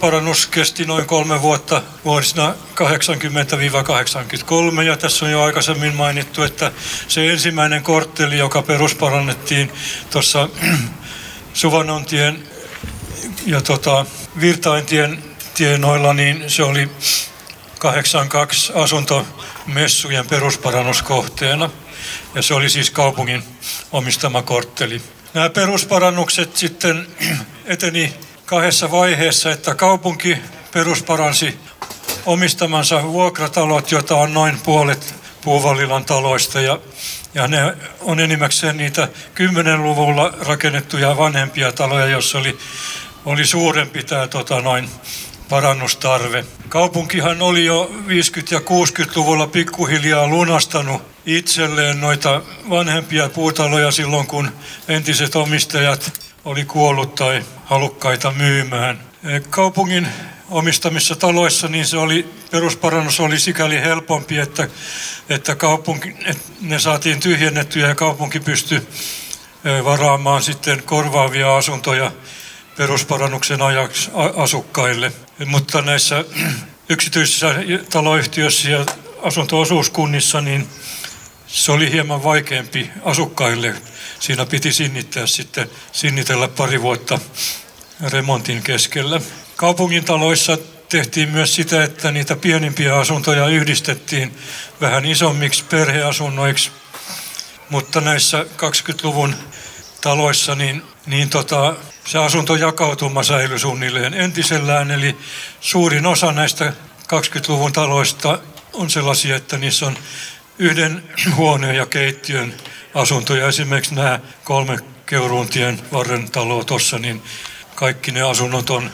H: perusparannus kesti noin kolme vuotta vuosina 80-83 ja tässä on jo aikaisemmin mainittu, että se ensimmäinen kortteli, joka perusparannettiin tuossa Suvanontien ja tota, Virtaintien tienoilla, niin se oli 82 asuntomessujen perusparannuskohteena ja se oli siis kaupungin omistama kortteli. Nämä perusparannukset sitten eteni kahdessa vaiheessa, että kaupunki perusparansi omistamansa vuokratalot, joita on noin puolet Puuvallilan taloista ja, ja ne on enimmäkseen niitä 10-luvulla rakennettuja vanhempia taloja, joissa oli, oli suurempi tämä tota, noin parannustarve. Kaupunkihan oli jo 50- ja 60-luvulla pikkuhiljaa lunastanut itselleen noita vanhempia puutaloja silloin, kun entiset omistajat oli kuollut tai halukkaita myymään. Kaupungin omistamissa taloissa niin se oli, perusparannus oli sikäli helpompi, että, että, kaupunki, että ne saatiin tyhjennettyä ja kaupunki pystyi varaamaan sitten korvaavia asuntoja perusparannuksen ajaksi asukkaille. Mutta näissä yksityisissä taloyhtiöissä ja asunto-osuuskunnissa niin se oli hieman vaikeampi asukkaille. Siinä piti sinnittää sitten, sinnitellä pari vuotta remontin keskellä. Kaupungin taloissa tehtiin myös sitä, että niitä pienimpiä asuntoja yhdistettiin vähän isommiksi perheasunnoiksi, mutta näissä 20-luvun taloissa niin, niin tota, se asuntojakautuma säilyi suunnilleen entisellään, eli suurin osa näistä 20-luvun taloista on sellaisia, että niissä on yhden huoneen ja keittiön asuntoja. Esimerkiksi nämä kolme Keuruuntien varren taloa tuossa, niin kaikki ne asunnot on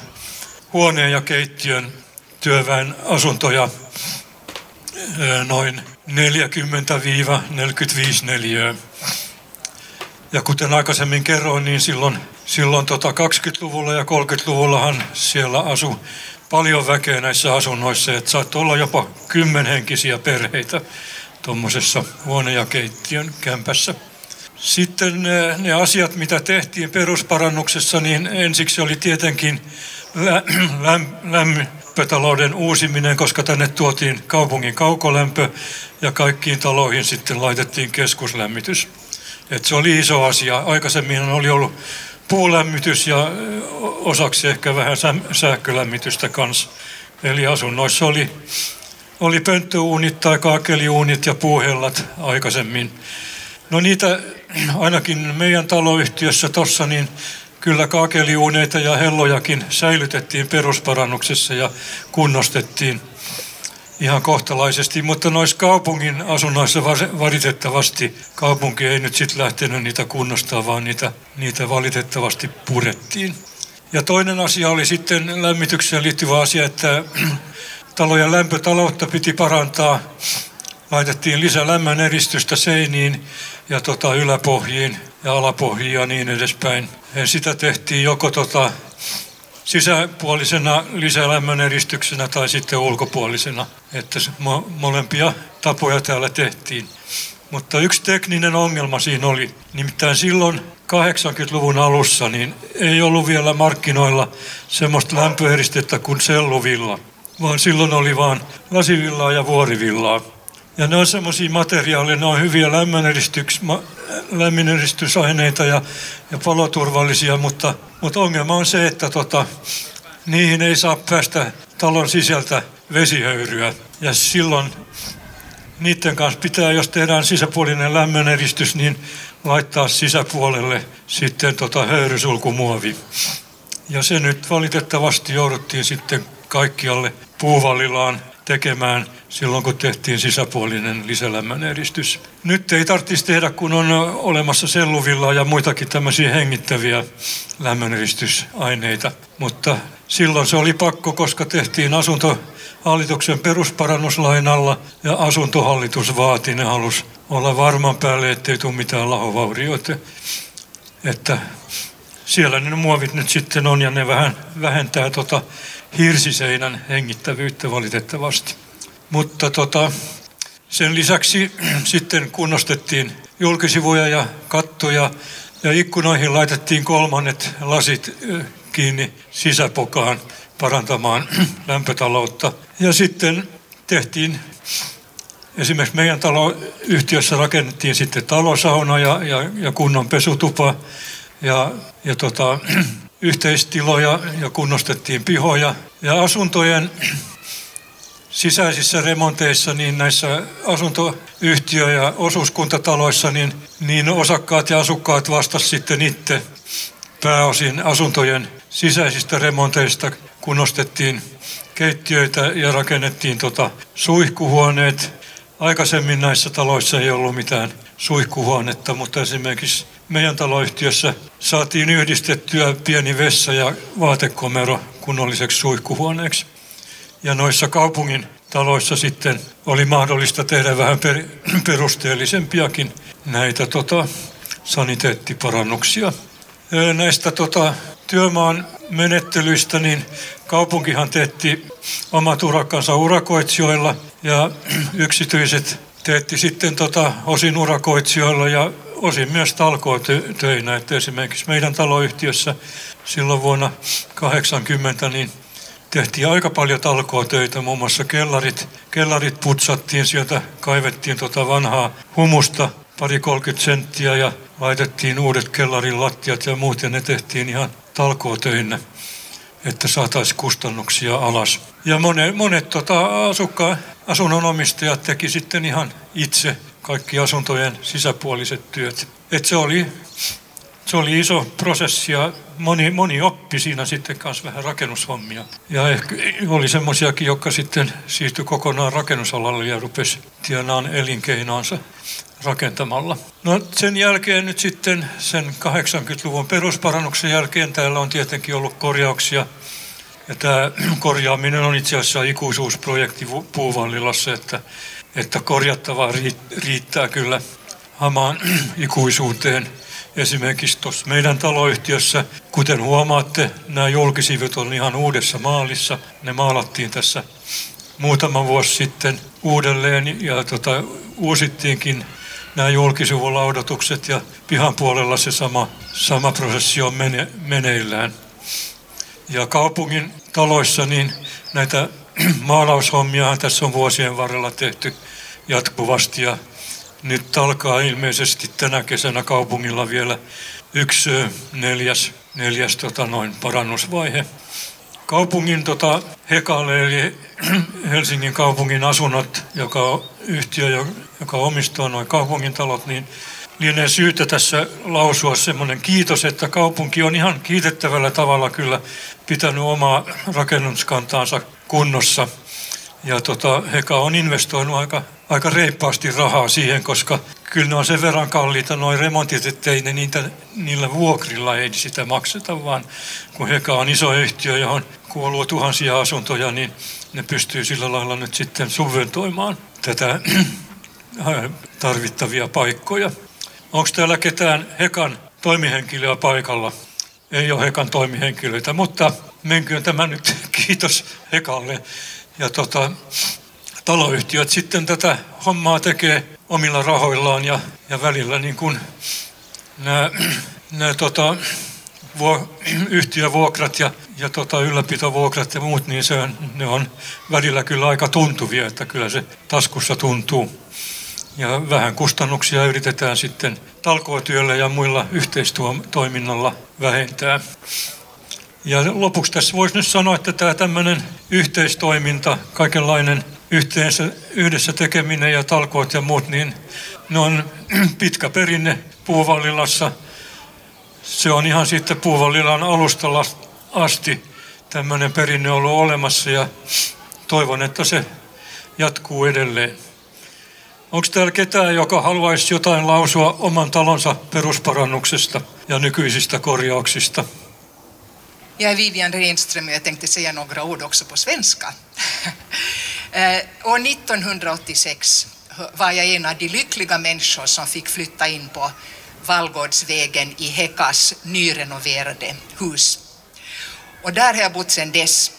H: huoneen ja keittiön työväen asuntoja noin 40-45 neliöä. Ja kuten aikaisemmin kerroin, niin silloin, silloin tota 20-luvulla ja 30-luvullahan siellä asui paljon väkeä näissä asunnoissa, että saattoi olla jopa kymmenhenkisiä perheitä tuommoisessa huone- ja keittiön kämpässä. Sitten ne, ne asiat, mitä tehtiin perusparannuksessa, niin ensiksi oli tietenkin lä, läm, lämpötalouden uusiminen, koska tänne tuotiin kaupungin kaukolämpö ja kaikkiin taloihin sitten laitettiin keskuslämmitys. Et se oli iso asia. Aikaisemmin oli ollut puulämmitys ja osaksi ehkä vähän sähkölämmitystä kanssa. Eli asunnoissa oli, oli pönttöuunit tai kaakeliuunit ja puuhellat aikaisemmin. No niitä ainakin meidän taloyhtiössä tuossa niin kyllä kaakeliuuneita ja hellojakin säilytettiin perusparannuksessa ja kunnostettiin ihan kohtalaisesti, mutta noissa kaupungin asunnoissa valitettavasti kaupunki ei nyt sitten lähtenyt niitä kunnostaa, vaan niitä, niitä valitettavasti purettiin. Ja toinen asia oli sitten lämmitykseen liittyvä asia, että talojen lämpötaloutta piti parantaa. Laitettiin lisää lämmön eristystä seiniin ja tota yläpohjiin ja alapohjiin ja niin edespäin. Ja sitä tehtiin joko tota sisäpuolisena lisälämmön eristyksenä tai sitten ulkopuolisena. Että mo- molempia tapoja täällä tehtiin. Mutta yksi tekninen ongelma siinä oli, nimittäin silloin 80-luvun alussa niin ei ollut vielä markkinoilla semmoista lämpöeristettä kuin selluvilla, vaan silloin oli vain lasivillaa ja vuorivillaa. Ja ne on semmoisia materiaaleja, ne on hyviä lämmöneristysaineita ja, ja paloturvallisia, mutta, mutta ongelma on se, että tota, niihin ei saa päästä talon sisältä vesihöyryä. Ja silloin niiden kanssa pitää, jos tehdään sisäpuolinen lämmöneristys, niin laittaa sisäpuolelle sitten tota höyrysulkumuovi. Ja se nyt valitettavasti jouduttiin sitten kaikkialle puuvallilaan tekemään silloin, kun tehtiin sisäpuolinen lisälämmöneristys. Nyt ei tarvitsisi tehdä, kun on olemassa selluvilla ja muitakin tämmöisiä hengittäviä lämmöneristysaineita. Mutta silloin se oli pakko, koska tehtiin asuntohallituksen perusparannuslainalla ja asuntohallitus vaati, ne halusi olla varman päälle, ettei tule mitään lahovaurioita. Että siellä ne muovit nyt sitten on ja ne vähän vähentää tota hirsiseinän hengittävyyttä valitettavasti. Mutta tota, sen lisäksi sitten kunnostettiin julkisivuja ja kattoja ja ikkunoihin laitettiin kolmannet lasit kiinni sisäpokaan parantamaan lämpötaloutta. Ja sitten tehtiin, esimerkiksi meidän taloyhtiössä rakennettiin sitten talosauna ja, ja, ja kunnon pesutupa ja, ja tota, yhteistiloja ja kunnostettiin pihoja. Ja asuntojen sisäisissä remonteissa, niin näissä asuntoyhtiö- ja osuuskuntataloissa, niin, niin osakkaat ja asukkaat vastasivat sitten itse pääosin asuntojen sisäisistä remonteista. Kunnostettiin keittiöitä ja rakennettiin tota suihkuhuoneet. Aikaisemmin näissä taloissa ei ollut mitään suihkuhuonetta, mutta esimerkiksi meidän taloyhtiössä saatiin yhdistettyä pieni vessa ja vaatekomero kunnolliseksi suihkuhuoneeksi. Ja noissa kaupungin taloissa sitten oli mahdollista tehdä vähän per, perusteellisempiakin näitä tota, saniteettiparannuksia. Näistä tota, työmaan menettelyistä, niin kaupunkihan teetti omat urakkansa urakoitsijoilla ja yksityiset teetti sitten tota, osin urakoitsijoilla ja osin myös talkootöinä. Että esimerkiksi meidän taloyhtiössä silloin vuonna 80 niin tehtiin aika paljon talkootöitä, muun muassa kellarit, kellarit putsattiin, sieltä kaivettiin tota vanhaa humusta pari 30 senttiä ja laitettiin uudet kellarin lattiat ja muut ja ne tehtiin ihan talkootöinä, että saataisiin kustannuksia alas. Ja monet, monet tota, asukkaan asunnonomistajat teki sitten ihan itse kaikki asuntojen sisäpuoliset työt. Et se, oli, se oli iso prosessi ja moni, moni oppi siinä sitten kanssa vähän rakennushommia. Ja ehkä oli semmoisiakin, jotka sitten siirtyi kokonaan rakennusalalle ja rupesi tienaan elinkeinoansa rakentamalla. No sen jälkeen nyt sitten sen 80-luvun perusparannuksen jälkeen täällä on tietenkin ollut korjauksia. Ja tämä korjaaminen on itse asiassa ikuisuusprojekti Puuvallilassa, että, että korjattavaa riittää kyllä hamaan ikuisuuteen. Esimerkiksi tuossa meidän taloyhtiössä, kuten huomaatte, nämä julkisivut on ihan uudessa maalissa. Ne maalattiin tässä muutama vuosi sitten uudelleen ja tota, uusittiinkin nämä julkisivulaudotukset ja pihan puolella se sama, sama prosessi on mene, meneillään. Ja kaupungin taloissa niin näitä maalaushommia tässä on vuosien varrella tehty jatkuvasti ja nyt alkaa ilmeisesti tänä kesänä kaupungilla vielä yksi neljäs, neljäs tota noin, parannusvaihe. Kaupungin tota, Hekalle eli Helsingin kaupungin asunnot, joka on yhtiö, joka omistaa noin kaupungin talot, niin lienee syytä tässä lausua semmoinen kiitos, että kaupunki on ihan kiitettävällä tavalla kyllä pitänyt omaa rakennuskantaansa kunnossa. Ja tota, Heka on investoinut aika, aika reippaasti rahaa siihen, koska kyllä ne on sen verran kalliita noin remontit, ettei ne niitä, niillä vuokrilla ei sitä makseta, vaan kun Heka on iso yhtiö, johon kuuluu tuhansia asuntoja, niin ne pystyy sillä lailla nyt sitten subventoimaan tätä tarvittavia paikkoja. Onko täällä ketään Hekan toimihenkilöä paikalla? Ei ole Hekan toimihenkilöitä, mutta menköön tämä nyt kiitos Hekalle. Ja tota, taloyhtiöt sitten tätä hommaa tekee omilla rahoillaan ja, ja välillä niin kuin nämä, nämä tota, vuo, yhtiövuokrat ja, ja tota, ylläpitovuokrat ja muut, niin se ne on välillä kyllä aika tuntuvia, että kyllä se taskussa tuntuu. Ja vähän kustannuksia yritetään sitten talkootyöllä ja muilla yhteistoiminnalla vähentää. Ja lopuksi tässä voisi nyt sanoa, että tämä tämmöinen yhteistoiminta, kaikenlainen yhteensä, yhdessä tekeminen ja talkoot ja muut, niin ne on pitkä perinne Puuvallilassa. Se on ihan sitten Puuvallilan alustalla asti tämmöinen perinne ollut olemassa ja toivon, että se jatkuu edelleen. Onko täällä ketään, joka haluaisi jotain lausua oman talonsa perusparannuksesta ja nykyisistä korjauksista?
O: Jag är Vivian Renström och jag tänkte säga några ord också på svenska. År 1986 var jag en av de lyckliga människor som fick flytta in på Vallgårdsvägen i Hekas nyrenoverade hus. Och där har jag bott sedan dess.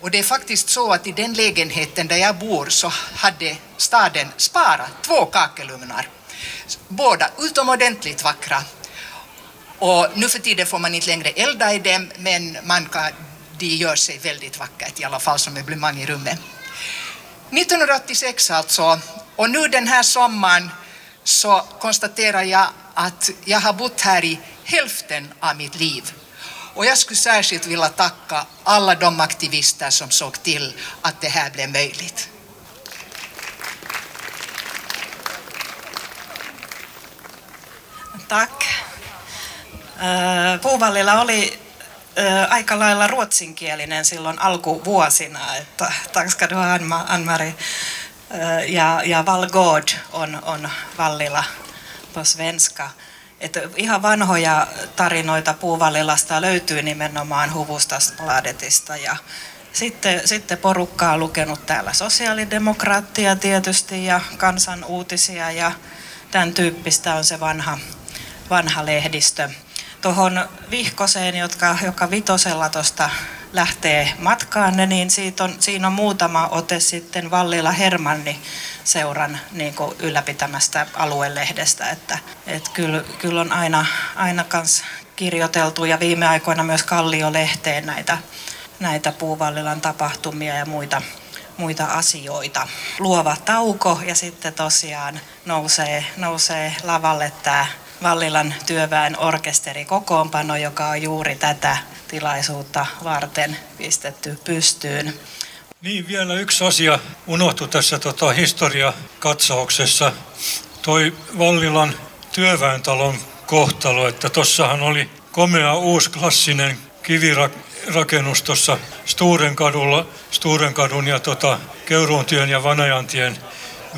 O: Och det är faktiskt så att i den lägenheten där jag bor så hade staden sparat två kakelugnar. Båda utomordentligt vackra. Och nu för tiden får man inte längre elda i dem men man kan, de gör sig väldigt vackert i alla fall som möblemang i rummet. 1986 alltså, och nu den här sommaren så konstaterar jag att jag har bott här i hälften av mitt liv. Och jag skulle särskilt vilja tacka alla de aktivister som såg till att det här blev möjligt.
D: Tack. Puuvallilla oli aika lailla ruotsinkielinen silloin alkuvuosina, että tack ska du ha Ann-Mari. Ja, ja Valgård on, on Vallila på svenska. Että ihan vanhoja tarinoita Puuvallilasta löytyy nimenomaan Huvustasbladetista ja sitten, sitten porukkaa on lukenut täällä sosiaalidemokraattia tietysti ja kansan uutisia ja tämän tyyppistä on se vanha, vanha lehdistö. Tuohon vihkoseen, jotka, joka vitosella tuosta lähtee matkaan, niin siitä on, siinä on muutama ote sitten Vallila Hermanni seuran niin ylläpitämästä aluelehdestä. Että, että kyllä, kyllä on aina, aina kans kirjoiteltu ja viime aikoina myös Kallio-lehteen näitä, näitä Puuvallilan tapahtumia ja muita, muita asioita. Luova tauko ja sitten tosiaan nousee, nousee lavalle tämä Vallilan työväen orkesterikokoonpano, joka on juuri tätä tilaisuutta varten pistetty pystyyn.
H: Niin, vielä yksi asia unohtui tässä tota, historiakatsauksessa. Toi Vallilan työväentalon kohtalo, että tossahan oli komea uusklassinen kivirakennus tuossa Sturenkadulla, Sturenkadun ja tota, Keuruuntien ja Vanajantien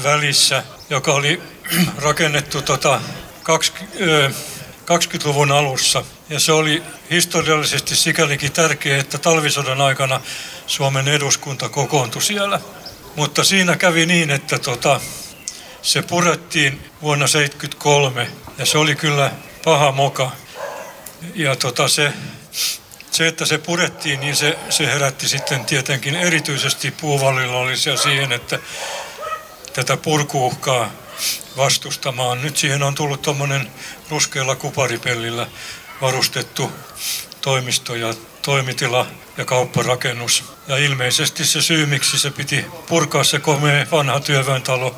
H: välissä, joka oli rakennettu tota, 20-luvun alussa. Ja se oli historiallisesti sikälikin tärkeä, että talvisodan aikana Suomen eduskunta kokoontui siellä. Mutta siinä kävi niin, että tota, se purettiin vuonna 1973 ja se oli kyllä paha moka. Ja tota, se, se, että se purettiin, niin se, se herätti sitten tietenkin erityisesti puuvallilollisia siihen, että tätä purkuuhkaa vastustamaan. Nyt siihen on tullut tuommoinen ruskealla kuparipellillä varustettu toimisto ja toimitila ja kaupparakennus. Ja ilmeisesti se syy, miksi se piti purkaa se komea vanha työväentalo,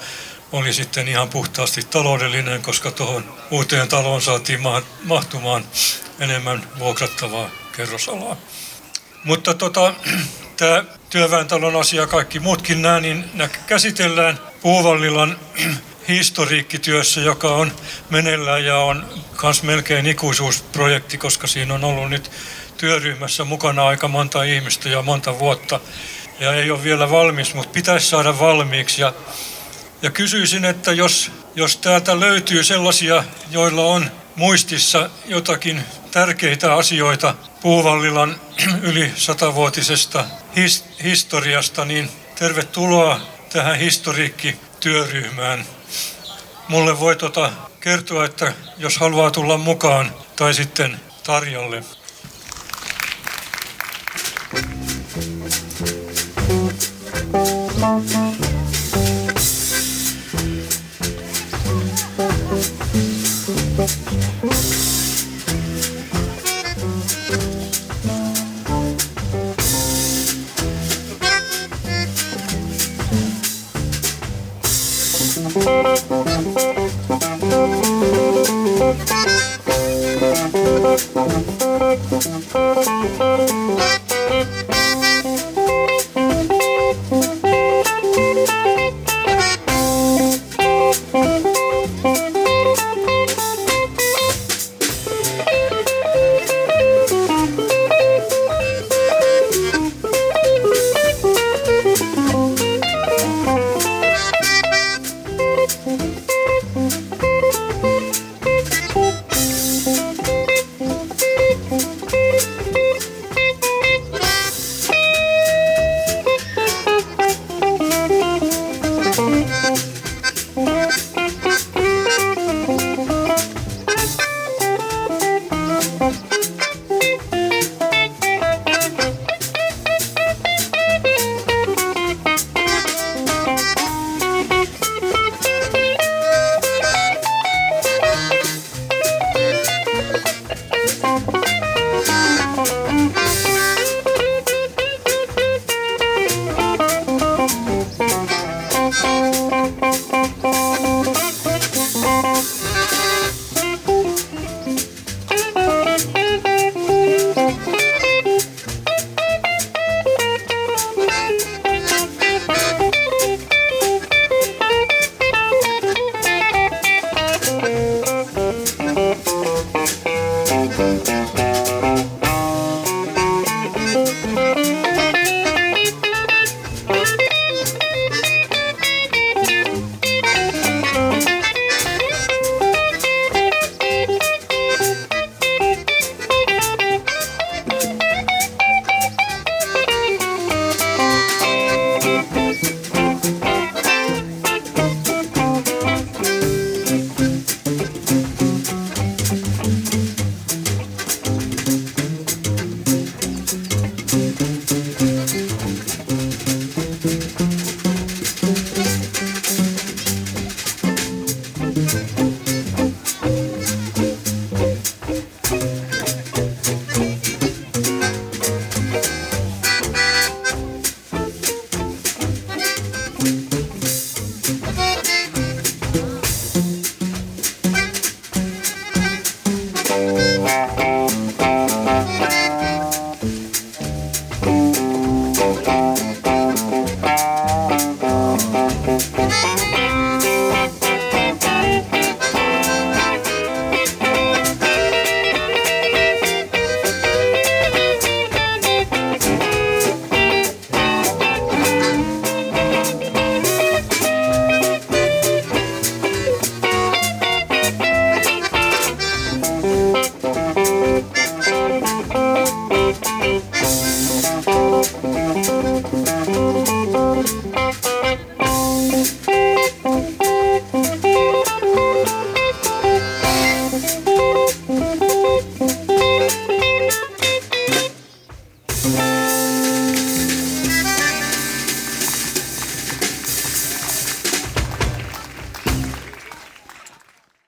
H: oli sitten ihan puhtaasti taloudellinen, koska tuohon uuteen taloon saatiin mahtumaan enemmän vuokrattavaa kerrosalaa. Mutta tota, tämä työväentalon asia, kaikki muutkin nämä, niin nämä käsitellään Puuvallilan historiikkityössä, joka on meneillään ja on myös melkein ikuisuusprojekti, koska siinä on ollut nyt työryhmässä mukana aika monta ihmistä ja monta vuotta. Ja ei ole vielä valmis, mutta pitäisi saada valmiiksi. Ja, ja kysyisin, että jos, jos täältä löytyy sellaisia, joilla on muistissa jotakin tärkeitä asioita Puuvallilan yli satavuotisesta his, historiasta, niin tervetuloa tähän työryhmään. Mulle voi tota kertoa, että jos haluaa tulla mukaan tai sitten tarjolle.